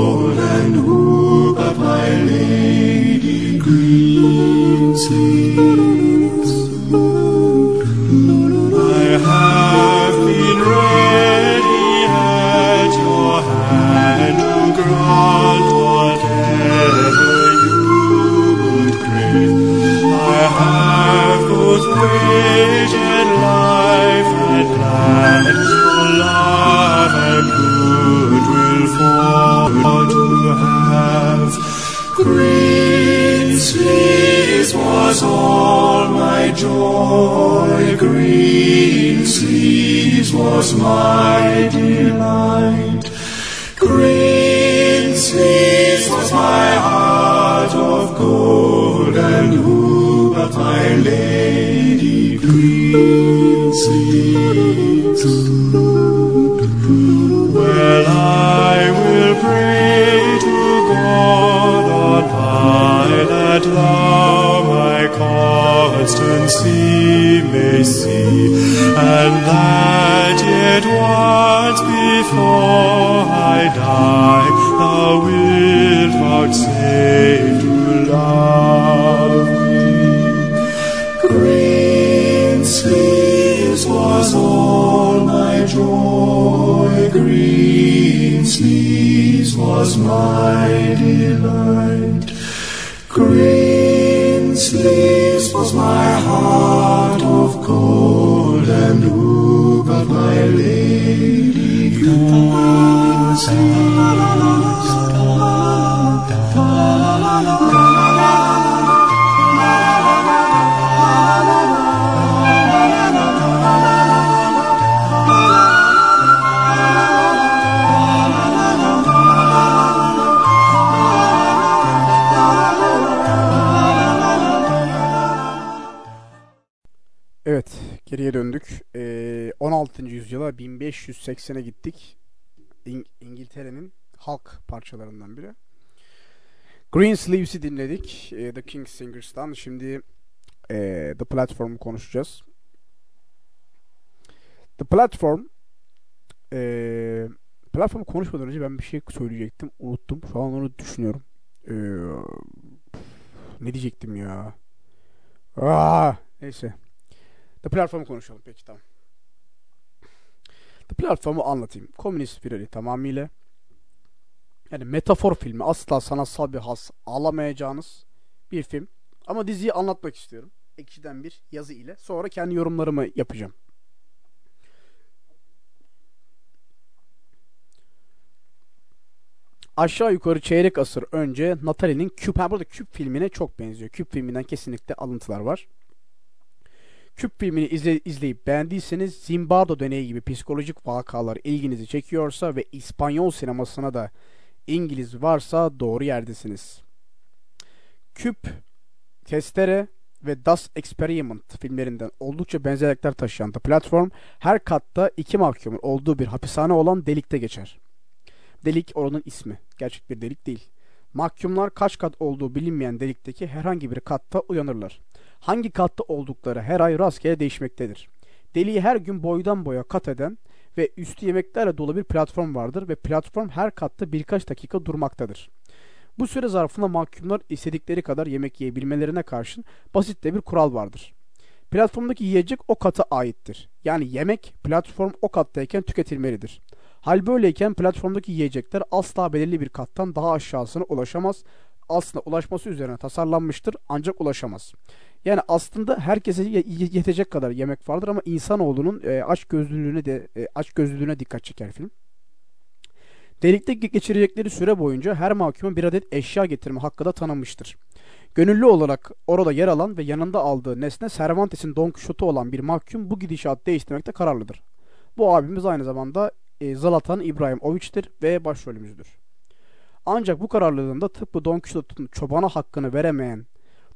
sleeves? I have been ready at your hand to grant whatever you would crave. I have life for love and goodwill for to have. Green was all my joy, green sleeves was my delight. Green sleeves was my heart of gold, and who but my lady green sleeves? Constancy may see, and that yet once before I die, thou wilt vouchsafe to love me. Green sleeves was all my joy, green sleeves was my delight. Green my heart of gold, and who but my lady green sleeves? Geriye döndük. Ee, 16. yüzyıla 1580'e gittik. İng- İngiltere'nin halk parçalarından biri. Greensleeves'i dinledik. Ee, The King Singers'tan. Şimdi ee, The Platform'u konuşacağız. The Platform ee, Platform'u konuşmadan önce ben bir şey söyleyecektim. Unuttum. Şu an onu düşünüyorum. Ee, ne diyecektim ya? Aa, neyse. The Platform'u konuşalım peki tamam. The Platform'u anlatayım. Komünist firari tamamıyla. Yani metafor filmi. Asla sanatsal bir has alamayacağınız bir film. Ama diziyi anlatmak istiyorum. Ekşiden bir yazı ile. Sonra kendi yorumlarımı yapacağım. Aşağı yukarı çeyrek asır önce Natalie'nin ha burada Küp filmine çok benziyor. Küp filminden kesinlikle alıntılar var. Küp filmini izle, izleyip beğendiyseniz Zimbardo deneyi gibi psikolojik vakalar ilginizi çekiyorsa ve İspanyol sinemasına da İngiliz varsa doğru yerdesiniz. Küp, Testere ve Das Experiment filmlerinden oldukça benzerlikler taşıyan The Platform her katta iki mahkumun olduğu bir hapishane olan delikte geçer. Delik oranın ismi. Gerçek bir delik değil. Mahkumlar kaç kat olduğu bilinmeyen delikteki herhangi bir katta uyanırlar. Hangi katta oldukları her ay rastgele değişmektedir. Deliği her gün boydan boya kat eden ve üstü yemeklerle dolu bir platform vardır ve platform her katta birkaç dakika durmaktadır. Bu süre zarfında mahkumlar istedikleri kadar yemek yiyebilmelerine karşın basit de bir kural vardır. Platformdaki yiyecek o kata aittir. Yani yemek platform o kattayken tüketilmelidir. Hal böyleyken platformdaki yiyecekler asla belirli bir kattan daha aşağısına ulaşamaz. Aslında ulaşması üzerine tasarlanmıştır ancak ulaşamaz. Yani aslında herkese ye- ye- yetecek kadar yemek vardır ama insanoğlunun e, aç gözlülüğüne de e, aç gözlülüğüne dikkat çeker film. Delikte ge- geçirecekleri süre boyunca her mahkuma bir adet eşya getirme hakkı da tanınmıştır. Gönüllü olarak orada yer alan ve yanında aldığı nesne Cervantes'in Don Quixote olan bir mahkum bu gidişatı değiştirmekte kararlıdır. Bu abimiz aynı zamanda e, Zlatan İbrahimovic'tir ve başrolümüzdür. Ancak bu kararlılığında tıpkı Don Quixote'un çobana hakkını veremeyen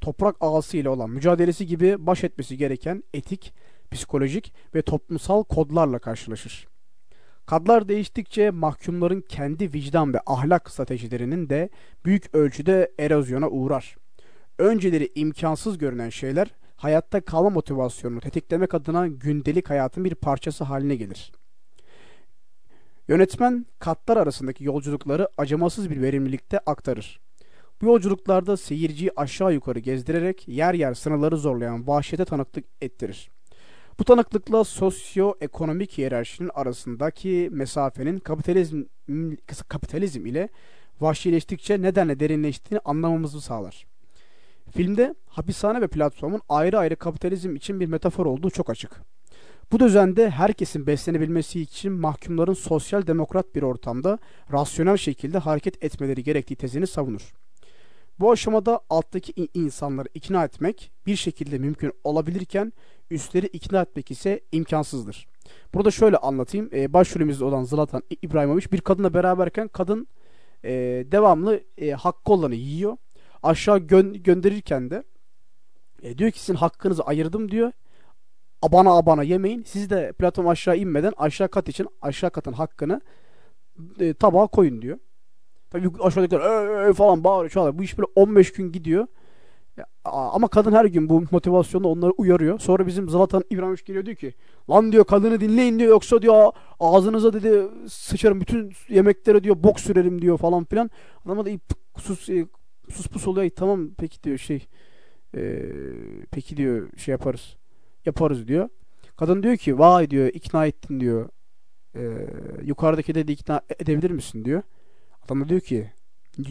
toprak ağası ile olan mücadelesi gibi baş etmesi gereken etik, psikolojik ve toplumsal kodlarla karşılaşır. Kadlar değiştikçe mahkumların kendi vicdan ve ahlak stratejilerinin de büyük ölçüde erozyona uğrar. Önceleri imkansız görünen şeyler hayatta kalma motivasyonunu tetiklemek adına gündelik hayatın bir parçası haline gelir. Yönetmen katlar arasındaki yolculukları acımasız bir verimlilikte aktarır. Bu yolculuklarda seyirciyi aşağı yukarı gezdirerek yer yer sınırları zorlayan vahşete tanıklık ettirir. Bu tanıklıkla sosyoekonomik hiyerarşinin arasındaki mesafenin kapitalizm, kapitalizm ile vahşileştikçe nedenle derinleştiğini anlamamızı sağlar. Filmde hapishane ve platformun ayrı ayrı kapitalizm için bir metafor olduğu çok açık. Bu düzende herkesin beslenebilmesi için mahkumların sosyal demokrat bir ortamda rasyonel şekilde hareket etmeleri gerektiği tezini savunur. Bu aşamada alttaki in- insanları ikna etmek bir şekilde mümkün olabilirken üstleri ikna etmek ise imkansızdır. Burada şöyle anlatayım. Ee, başrolümüzde olan Zlatan İbrahimovic bir kadınla beraberken kadın e, devamlı e, hakkı olanı yiyor. Aşağı gö- gönderirken de e, diyor ki sizin hakkınızı ayırdım diyor. Abana abana yemeyin. Siz de platform aşağı inmeden aşağı kat için aşağı katın hakkını e, tabağa koyun diyor. Tabii aşağıdakiler "Ee, ee" falan bağırıyor çağırıyor. Bu iş böyle 15 gün gidiyor. Ama kadın her gün bu motivasyonla onları uyarıyor. Sonra bizim Zlatan İbrahimovic geliyor diyor ki lan diyor kadını dinleyin diyor yoksa diyor ağzınıza dedi sıçarım bütün yemeklere diyor bok sürerim diyor falan filan. Adama da "İyi, sus e, sus pus oluyor. "İyi, Tamam peki diyor şey e, peki diyor şey yaparız. Yaparız diyor. Kadın diyor ki vay diyor ikna ettin diyor. E, yukarıdaki dedi ikna edebilir misin diyor. Adam da diyor ki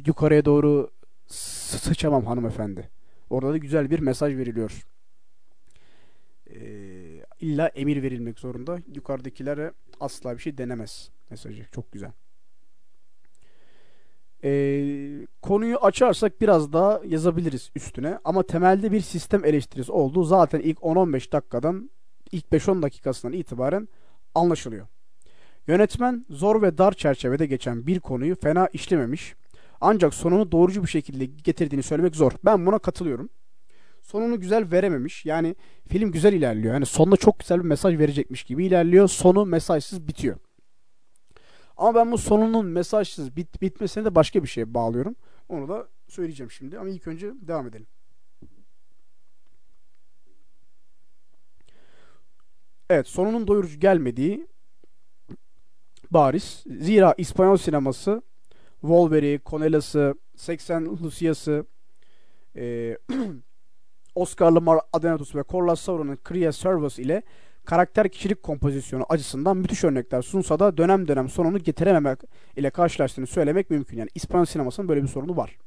yukarıya doğru sı- sıçamam hanımefendi. Orada da güzel bir mesaj veriliyor. Ee, illa emir verilmek zorunda. Yukarıdakilere asla bir şey denemez mesajı. Çok güzel. Ee, konuyu açarsak biraz daha yazabiliriz üstüne. Ama temelde bir sistem eleştirisi olduğu zaten ilk 10-15 dakikadan ilk 5-10 dakikasından itibaren anlaşılıyor. Yönetmen zor ve dar çerçevede geçen bir konuyu fena işlememiş. Ancak sonunu doğrucu bir şekilde getirdiğini söylemek zor. Ben buna katılıyorum. sonunu güzel verememiş. Yani film güzel ilerliyor. Yani sonunda çok güzel bir mesaj verecekmiş gibi ilerliyor. Sonu mesajsız bitiyor. Ama ben bu sonunun mesajsız bit bitmesine de başka bir şeye bağlıyorum. Onu da söyleyeceğim şimdi. Ama ilk önce devam edelim. Evet, sonunun doyurucu gelmediği bariz. Zira İspanyol sineması Wolverine, Cornelius'ı, 80 Lucia'sı, e, <clears throat> Oscar'lı Mar Adenatus ve Corlas Sauron'un Crea Servus ile karakter kişilik kompozisyonu açısından müthiş örnekler sunsa da dönem dönem sonunu getirememek ile karşılaştığını söylemek mümkün. Yani İspanyol sinemasının böyle bir sorunu var.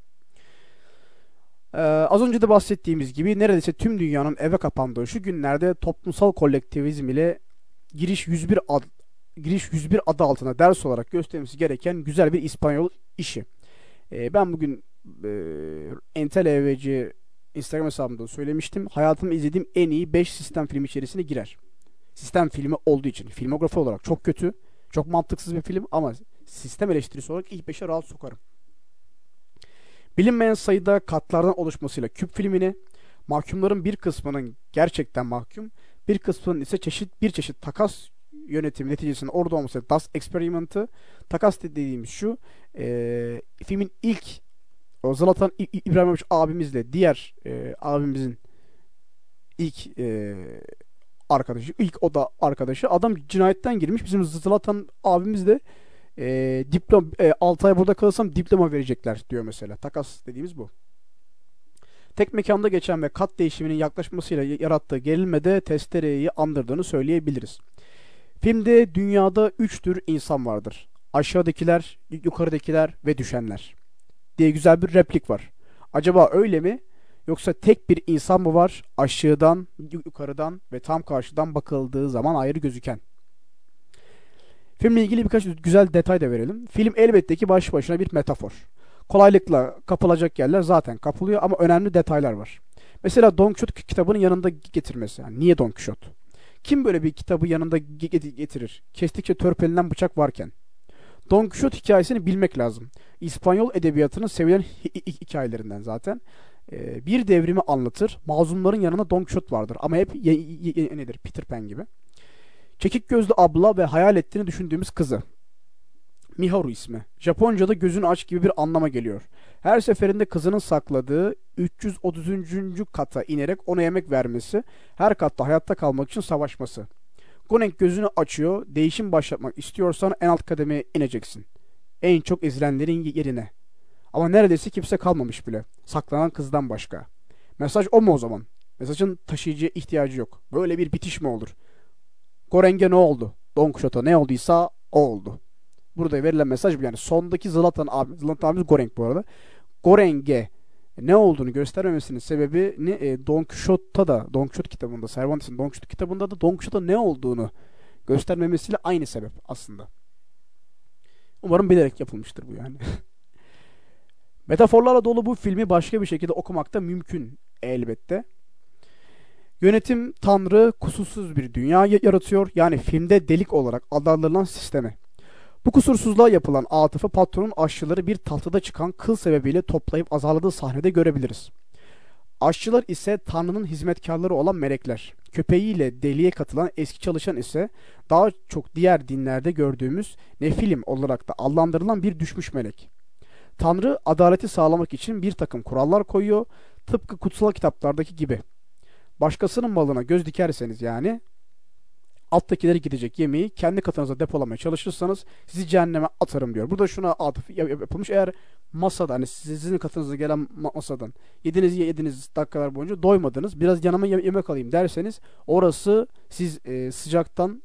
Ee, az önce de bahsettiğimiz gibi neredeyse tüm dünyanın eve kapandığı şu günlerde toplumsal kolektivizm ile giriş 101 ad, giriş 101 adı altında ders olarak gösterilmesi gereken güzel bir İspanyol işi. Ee, ben bugün e, Entel EVC Instagram hesabımda söylemiştim. Hayatımda izlediğim en iyi 5 sistem filmi içerisine girer. Sistem filmi olduğu için. Filmografi olarak çok kötü. Çok mantıksız bir film ama sistem eleştirisi olarak ilk 5'e rahat sokarım. Bilinmeyen sayıda katlardan oluşmasıyla küp filmini, mahkumların bir kısmının gerçekten mahkum, bir kısmının ise çeşit bir çeşit takas yönetimi neticesinde orada olması Das Experiment'ı takas dediğimiz şu e, filmin ilk o Zlatan İbrahimovic abimizle diğer e, abimizin ilk e, arkadaşı ilk o da arkadaşı adam cinayetten girmiş bizim Zlatan abimiz de e, diplom e, 6 ay burada kalırsam diploma verecekler diyor mesela. Takas dediğimiz bu. Tek mekanda geçen ve kat değişiminin yaklaşmasıyla yarattığı gerilmede testereyi andırdığını söyleyebiliriz. Filmde dünyada üç tür insan vardır. Aşağıdakiler, yukarıdakiler ve düşenler. Diye güzel bir replik var. Acaba öyle mi? Yoksa tek bir insan mı var? Aşağıdan, yukarıdan ve tam karşıdan bakıldığı zaman ayrı gözüken. Filmle ilgili birkaç güzel detay da verelim. Film elbette ki baş başına bir metafor. Kolaylıkla kapılacak yerler zaten kapılıyor ama önemli detaylar var. Mesela Don Quixote kitabının yanında getirmesi. Yani niye Don Quixote? Kim böyle bir kitabı yanında getirir? Kestikçe törpelenen bıçak varken. Don Quixote hikayesini bilmek lazım. İspanyol edebiyatının sevilen hikayelerinden zaten. Ee, bir devrimi anlatır. Mazlumların yanında Don Quixote vardır. Ama hep nedir? Peter Pan gibi. Çekik gözlü abla ve hayal ettiğini düşündüğümüz kızı. Miharu ismi. Japonca'da gözünü aç gibi bir anlama geliyor. Her seferinde kızının sakladığı 330. kata inerek ona yemek vermesi, her katta hayatta kalmak için savaşması. Gonek gözünü açıyor, değişim başlatmak istiyorsan en alt kademeye ineceksin. En çok ezilenlerin yerine. Ama neredeyse kimse kalmamış bile. Saklanan kızdan başka. Mesaj o mu o zaman? Mesajın taşıyıcıya ihtiyacı yok. Böyle bir bitiş mi olur? Goreng'e ne oldu? Don Quixote'a ne olduysa o oldu. Burada verilen mesaj yani. Sondaki Zlatan abi, Zlatan abimiz Goreng bu arada. Goreng'e ne olduğunu göstermemesinin sebebi ne? E, Don Quixote'ta da Don Quixote kitabında Cervantes'in Don Quixote kitabında da Don Quixote'a ne olduğunu göstermemesiyle aynı sebep aslında. Umarım bilerek yapılmıştır bu yani. <laughs> Metaforlarla dolu bu filmi başka bir şekilde okumak da mümkün elbette. Yönetim Tanrı kusursuz bir dünya yaratıyor. Yani filmde delik olarak adlandırılan sistemi. Bu kusursuzluğa yapılan atıfı patronun aşçıları bir tahtada çıkan kıl sebebiyle toplayıp azarladığı sahnede görebiliriz. Aşçılar ise Tanrı'nın hizmetkarları olan melekler. Köpeğiyle deliye katılan eski çalışan ise daha çok diğer dinlerde gördüğümüz nefilim olarak da adlandırılan bir düşmüş melek. Tanrı adaleti sağlamak için bir takım kurallar koyuyor, tıpkı kutsal kitaplardaki gibi. Başkasının malına göz dikerseniz yani alttakileri gidecek yemeği kendi katınıza depolamaya çalışırsanız sizi cehenneme atarım diyor. Burada şuna atıf yapılmış. Eğer masada hani sizin katınıza gelen masadan yediniz yediniz dakikalar boyunca doymadınız. Biraz yanıma yemek alayım derseniz orası siz e, sıcaktan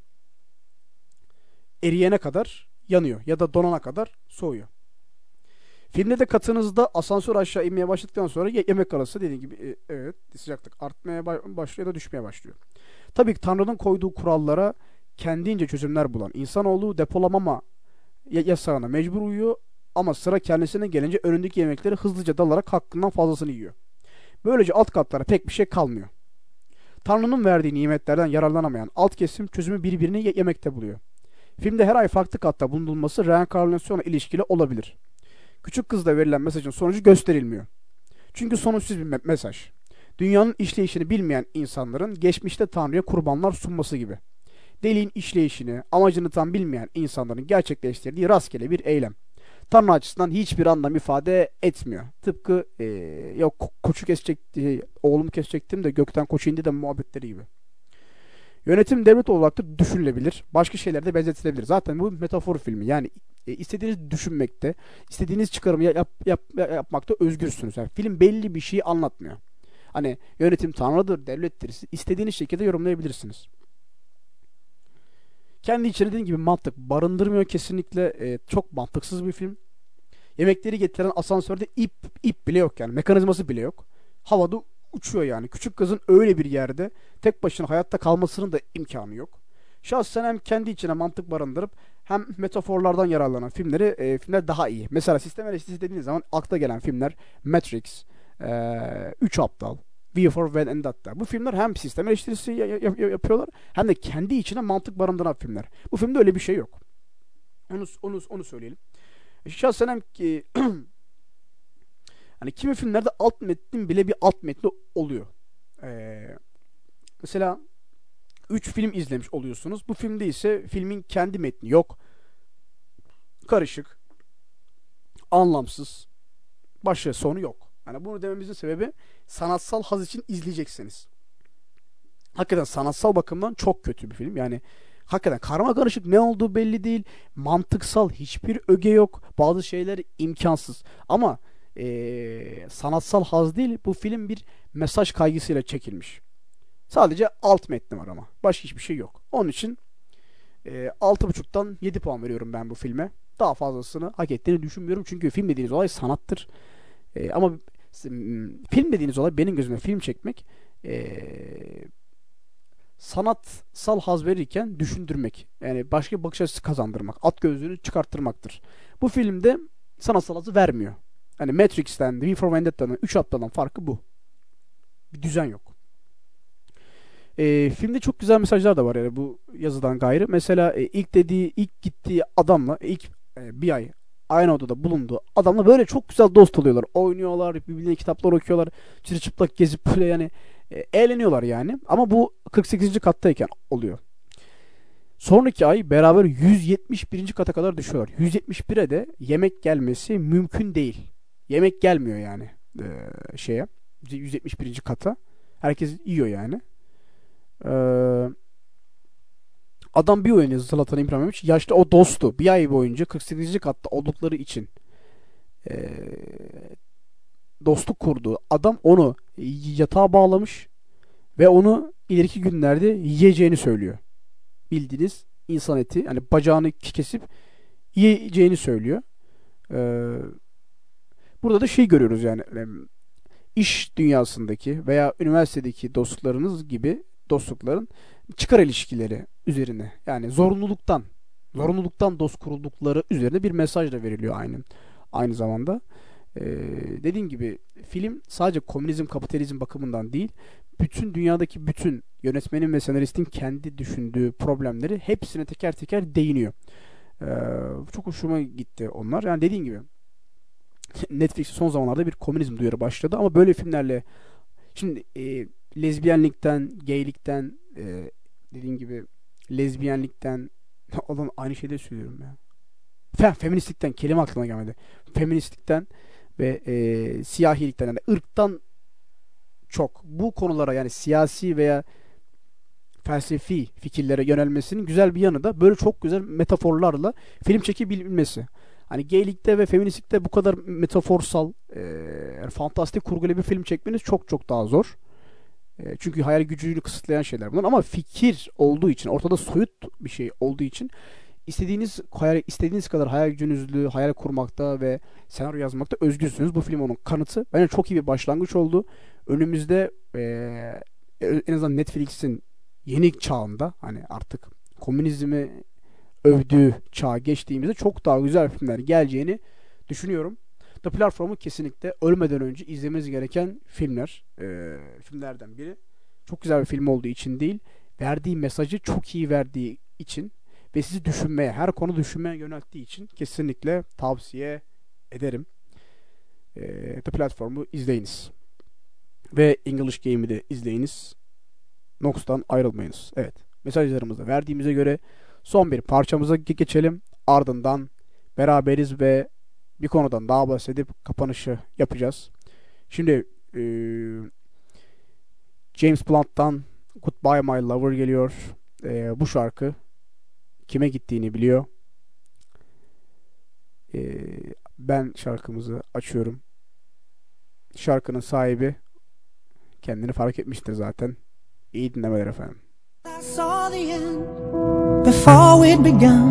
eriyene kadar yanıyor ya da donana kadar soğuyor. Filmde de katınızda asansör aşağı inmeye başladıktan sonra yemek arası dediğim gibi e, evet sıcaklık artmaya başlıyor ya da düşmeye başlıyor. Tabii ki Tanrı'nın koyduğu kurallara kendince çözümler bulan insanoğlu depolamama yasağına mecbur uyuyor ama sıra kendisine gelince önündeki yemekleri hızlıca dalarak hakkından fazlasını yiyor. Böylece alt katlara pek bir şey kalmıyor. Tanrı'nın verdiği nimetlerden yararlanamayan alt kesim çözümü birbirini yemekte buluyor. Filmde her ay farklı katta bulunulması reenkarnasyona ilişkili olabilir. Küçük kızda verilen mesajın sonucu gösterilmiyor. Çünkü sonuçsuz bir me mesaj. Dünyanın işleyişini bilmeyen insanların geçmişte Tanrı'ya kurbanlar sunması gibi. Deliğin işleyişini, amacını tam bilmeyen insanların gerçekleştirdiği rastgele bir eylem. Tanrı açısından hiçbir anlam ifade etmiyor. Tıpkı ee, ko- koçu kesecekti, oğlumu kesecektim de gökten koç indi de muhabbetleri gibi. Yönetim devlet olarak da düşünülebilir. Başka şeylere de benzetilebilir. Zaten bu metafor filmi. Yani e, istediğiniz düşünmekte, istediğiniz çıkarımı yap, yap- yapmakta özgürsünüz. Yani film belli bir şeyi anlatmıyor. Hani yönetim tanrıdır, devlettir. Siz istediğiniz şekilde yorumlayabilirsiniz. Kendi içinde dediğim gibi mantık barındırmıyor kesinlikle. E, çok mantıksız bir film. Yemekleri getiren asansörde ip ip bile yok yani. Mekanizması bile yok. Havada uçuyor yani. Küçük kızın öyle bir yerde tek başına hayatta kalmasının da imkanı yok. Şahsen hem kendi içine mantık barındırıp hem metaforlardan yararlanan filmleri e, filmler daha iyi. Mesela sistem eleştirisi dediğiniz zaman akla gelen filmler Matrix, e, Üç Aptal, V for Vendetta. Bu filmler hem sistem eleştirisi ya- ya- ya- yapıyorlar hem de kendi içine mantık barındıran filmler. Bu filmde öyle bir şey yok. Onu onu onu söyleyelim. Şahsen hem ki <clears throat> hani kimi filmlerde alt metnin bile bir alt metni oluyor. Ee, mesela 3 film izlemiş oluyorsunuz. Bu filmde ise filmin kendi metni yok. Karışık. Anlamsız. Başı sonu yok. Yani bunu dememizin sebebi sanatsal haz için izleyeceksiniz. Hakikaten sanatsal bakımdan çok kötü bir film. Yani hakikaten karma karışık ne olduğu belli değil. Mantıksal hiçbir öge yok. Bazı şeyler imkansız. Ama eee, sanatsal haz değil bu film bir mesaj kaygısıyla çekilmiş. Sadece alt metni var ama. Başka hiçbir şey yok. Onun için eee 6.5'tan 7 puan veriyorum ben bu filme. Daha fazlasını hak ettiğini düşünmüyorum. Çünkü film dediğiniz olay sanattır. Eee, ama film dediğiniz olay benim gözümde film çekmek eee, sanatsal haz verirken düşündürmek. Yani başka bir bakış açısı kazandırmak. At gözlüğünü çıkarttırmaktır. Bu filmde sanatsal hazı vermiyor. Hani Matrix'ten, V for Vendetta'nın 3 aptaldan farkı bu. Bir düzen yok. Ee, filmde çok güzel mesajlar da var yani bu yazıdan gayrı. Mesela e, ilk dediği, ilk gittiği adamla ilk e, bir ay aynı odada bulunduğu adamla böyle çok güzel dost oluyorlar. Oynuyorlar, birbirine kitaplar okuyorlar. Çırçıplak gezip böyle yani e, eğleniyorlar yani. Ama bu 48. kattayken oluyor. Sonraki ay beraber 171. kata kadar düşüyorlar. 171'e de yemek gelmesi mümkün değil. Yemek gelmiyor yani e, şeye 171. kata. Herkes yiyor yani. Ee, adam bir oynuyor Zlatan İbrahimovic. Yaşlı o dostu. Bir ay boyunca 48. katta oldukları için ee, dostluk kurduğu adam onu yatağa bağlamış ve onu ileriki günlerde yiyeceğini söylüyor. Bildiğiniz insan eti yani bacağını kesip yiyeceğini söylüyor. Ee, burada da şey görüyoruz yani em, iş dünyasındaki veya üniversitedeki dostluklarınız gibi dostlukların çıkar ilişkileri üzerine yani zorunluluktan zorunluluktan dost kuruldukları üzerine bir mesaj da veriliyor aynı aynı zamanda. Ee, dediğim gibi film sadece komünizm kapitalizm bakımından değil bütün dünyadaki bütün yönetmenin ve senaristin kendi düşündüğü problemleri hepsine teker teker değiniyor. Ee, çok hoşuma gitti onlar. Yani dediğim gibi Netflix son zamanlarda bir komünizm duyarı başladı ama böyle filmlerle şimdi e, lezbiyenlikten, gaylikten e, dediğim gibi lezbiyenlikten <laughs> olan aynı şeyleri söylüyorum ya. Fe, feministlikten kelime aklıma gelmedi. Feministlikten ve e, siyahilikten yani ırktan çok bu konulara yani siyasi veya felsefi fikirlere yönelmesinin güzel bir yanı da böyle çok güzel metaforlarla film çekebilmesi. Hani gaylikte ve feministlikte bu kadar metaforsal, e, fantastik kurgulu bir film çekmeniz çok çok daha zor. E, çünkü hayal gücünü kısıtlayan şeyler bunlar ama fikir olduğu için, ortada soyut bir şey olduğu için istediğiniz hayal, istediğiniz kadar hayal gücünüzlü hayal kurmakta ve senaryo yazmakta özgürsünüz. Bu film onun kanıtı. Bence çok iyi bir başlangıç oldu. Önümüzde e, en azından Netflix'in yeni çağında hani artık komünizmi övdüğü çağa geçtiğimizde çok daha güzel filmler geleceğini düşünüyorum. The Platform'u kesinlikle ölmeden önce izlemeniz gereken filmler, e, filmlerden biri. Çok güzel bir film olduğu için değil, verdiği mesajı çok iyi verdiği için ve sizi düşünmeye, her konu düşünmeye yönelttiği için kesinlikle tavsiye ederim. E, The Platform'u izleyiniz. Ve English Game'i de izleyiniz. Nox'tan ayrılmayınız. Evet. Mesajlarımızı verdiğimize göre son bir parçamıza ge- geçelim. Ardından beraberiz ve bir konudan daha bahsedip kapanışı yapacağız. Şimdi eee, James Blunt'tan Goodbye My Lover geliyor. Eee, bu şarkı kime gittiğini biliyor. Eee, ben şarkımızı açıyorum. Şarkının sahibi kendini fark etmiştir zaten. İyi dinlemeler efendim. I saw the end before we'd begun.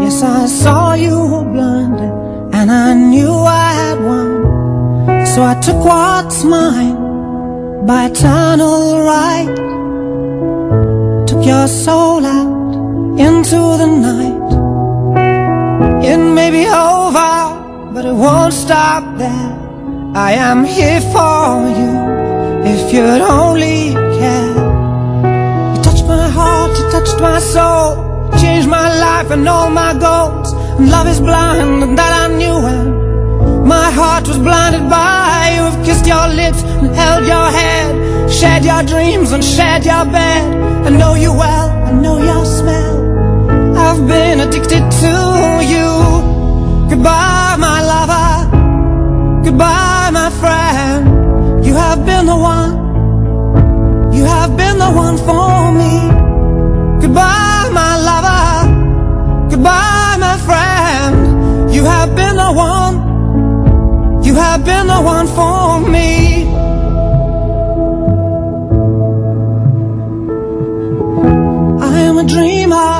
Yes, I saw you were blinded, and I knew I had won. So I took what's mine by eternal right. Took your soul out into the night. It may be over, but it won't stop there. I am here for you if you'd only care. Touched my soul, changed my life and all my goals. And love is blind, and that I knew when my heart was blinded by you. Have kissed your lips and held your head, shared your dreams and shared your bed. I know you well, I know your smell. I've been addicted to you. Goodbye, my lover. Goodbye, my friend. You have been the one. You have been the one for me. Goodbye, my lover. Goodbye, my friend. You have been the one. You have been the one for me. I am a dreamer,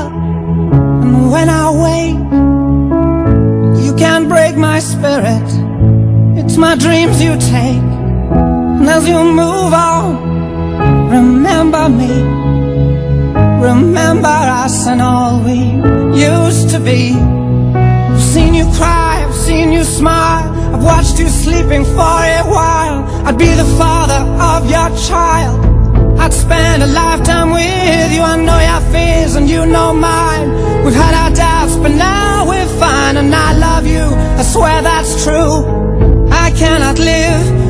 and when I wake, you can't break my spirit. It's my dreams you take, and as you move on, remember me. Remember us and all we used to be. I've seen you cry, I've seen you smile. I've watched you sleeping for a while. I'd be the father of your child. I'd spend a lifetime with you. I know your fears and you know mine. We've had our doubts, but now we're fine. And I love you, I swear that's true. I cannot live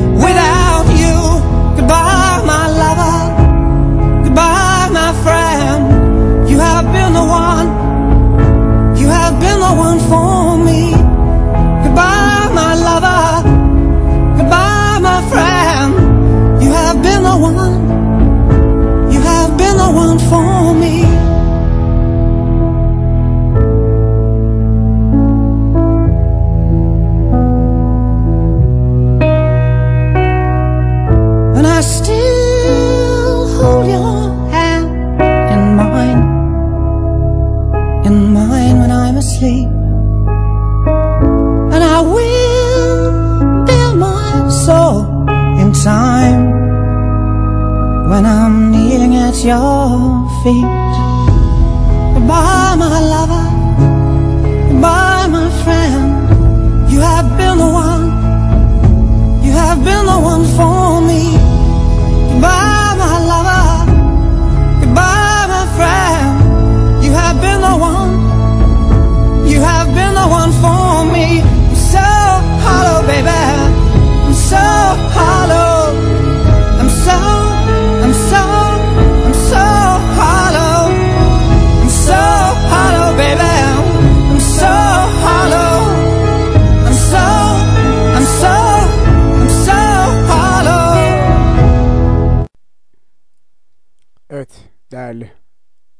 your feet. Goodbye, my lover. Goodbye, my friend. You have been the one. You have been the one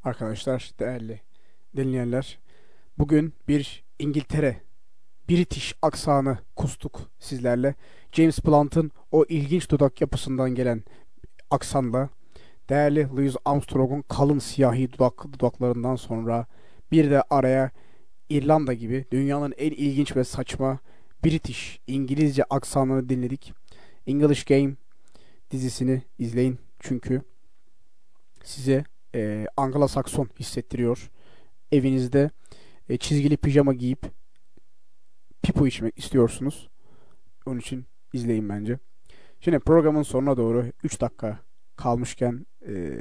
arkadaşlar, değerli dinleyenler. Bugün bir İngiltere, British aksanı kustuk sizlerle. James Blunt'ın o ilginç dudak yapısından gelen aksanla değerli Louis Armstrong'un kalın siyahi dudak dudaklarından sonra bir de araya İrlanda gibi dünyanın en ilginç ve saçma British İngilizce aksanını dinledik. English Game dizisini izleyin çünkü size e, Anglo-Sakson hissettiriyor. Evinizde e, çizgili pijama giyip pipo içmek istiyorsunuz. Onun için izleyin bence. Şimdi programın sonuna doğru 3 dakika kalmışken e,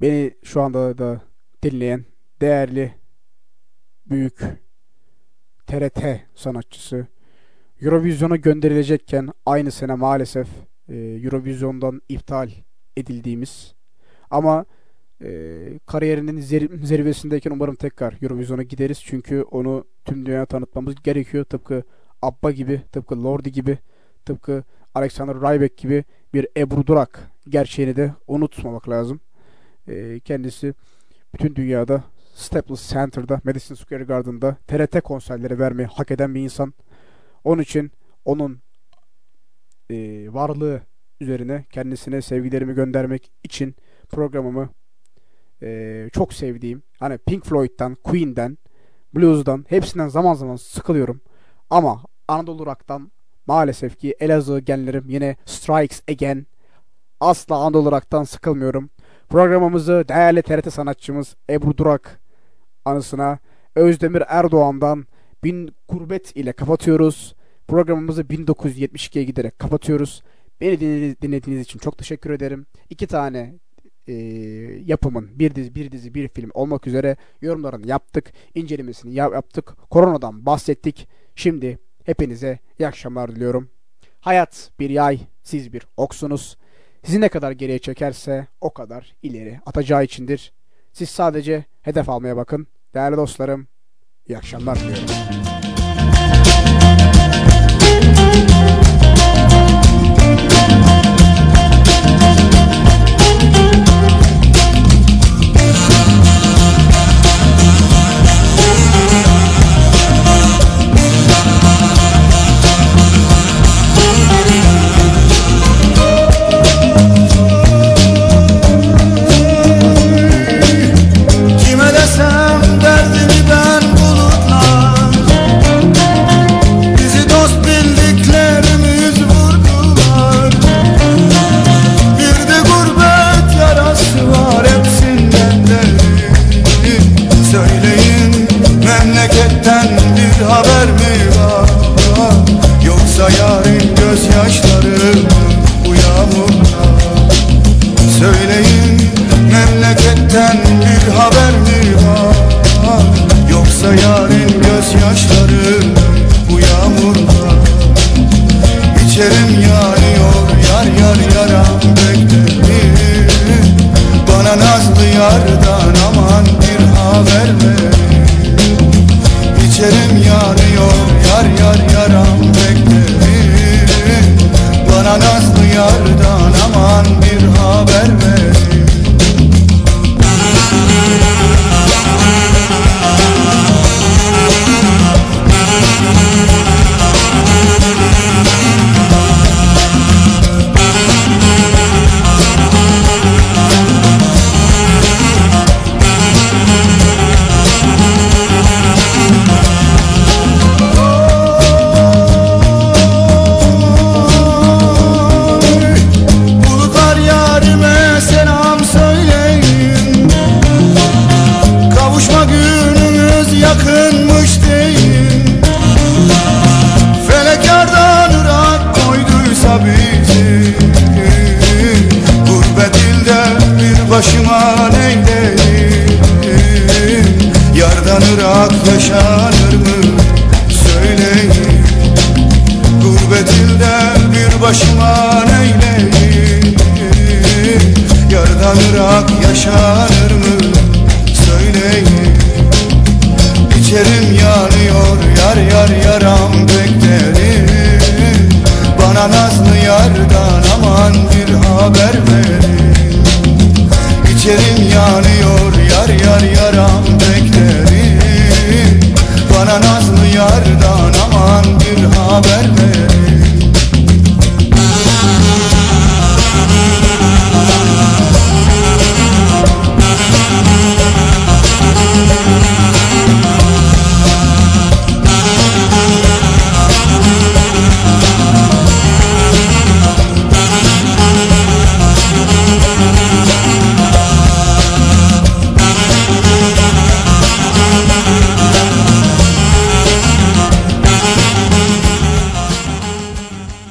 beni şu anda da dinleyen değerli büyük TRT sanatçısı Eurovision'a gönderilecekken aynı sene maalesef e, Eurovision'dan iptal edildiğimiz ama e, kariyerinin zer- zirvesindeyken umarım tekrar Eurovision'a gideriz. Çünkü onu tüm dünyaya tanıtmamız gerekiyor. Tıpkı Abba gibi, tıpkı Lordi gibi, tıpkı Alexander Rybak gibi bir Ebru Durak gerçeğini de unutmamak lazım. E, kendisi bütün dünyada Staples Center'da, Madison Square Garden'da TRT konserleri vermeyi hak eden bir insan. Onun için onun e, varlığı üzerine kendisine sevgilerimi göndermek için programımı e, çok sevdiğim hani Pink Floyd'dan, Queen'den, Blues'dan hepsinden zaman zaman sıkılıyorum. Ama Anadolu Rock'tan maalesef ki Elazığ genlerim yine strikes again. Asla Anadolu Rock'tan sıkılmıyorum. Programımızı değerli TRT sanatçımız Ebru Durak anısına Özdemir Erdoğan'dan Bin Gurbet ile kapatıyoruz. Programımızı 1972'ye giderek kapatıyoruz. Beni dinledi- dinlediğiniz için çok teşekkür ederim. İki tane e, yapımın bir dizi bir dizi bir film olmak üzere yorumlarını yaptık. incelemesini ya- yaptık. Koronadan bahsettik. Şimdi hepinize iyi akşamlar diliyorum. Hayat bir yay, siz bir oksunuz. Sizi ne kadar geriye çekerse o kadar ileri atacağı içindir. Siz sadece hedef almaya bakın. Değerli dostlarım, iyi akşamlar diliyorum.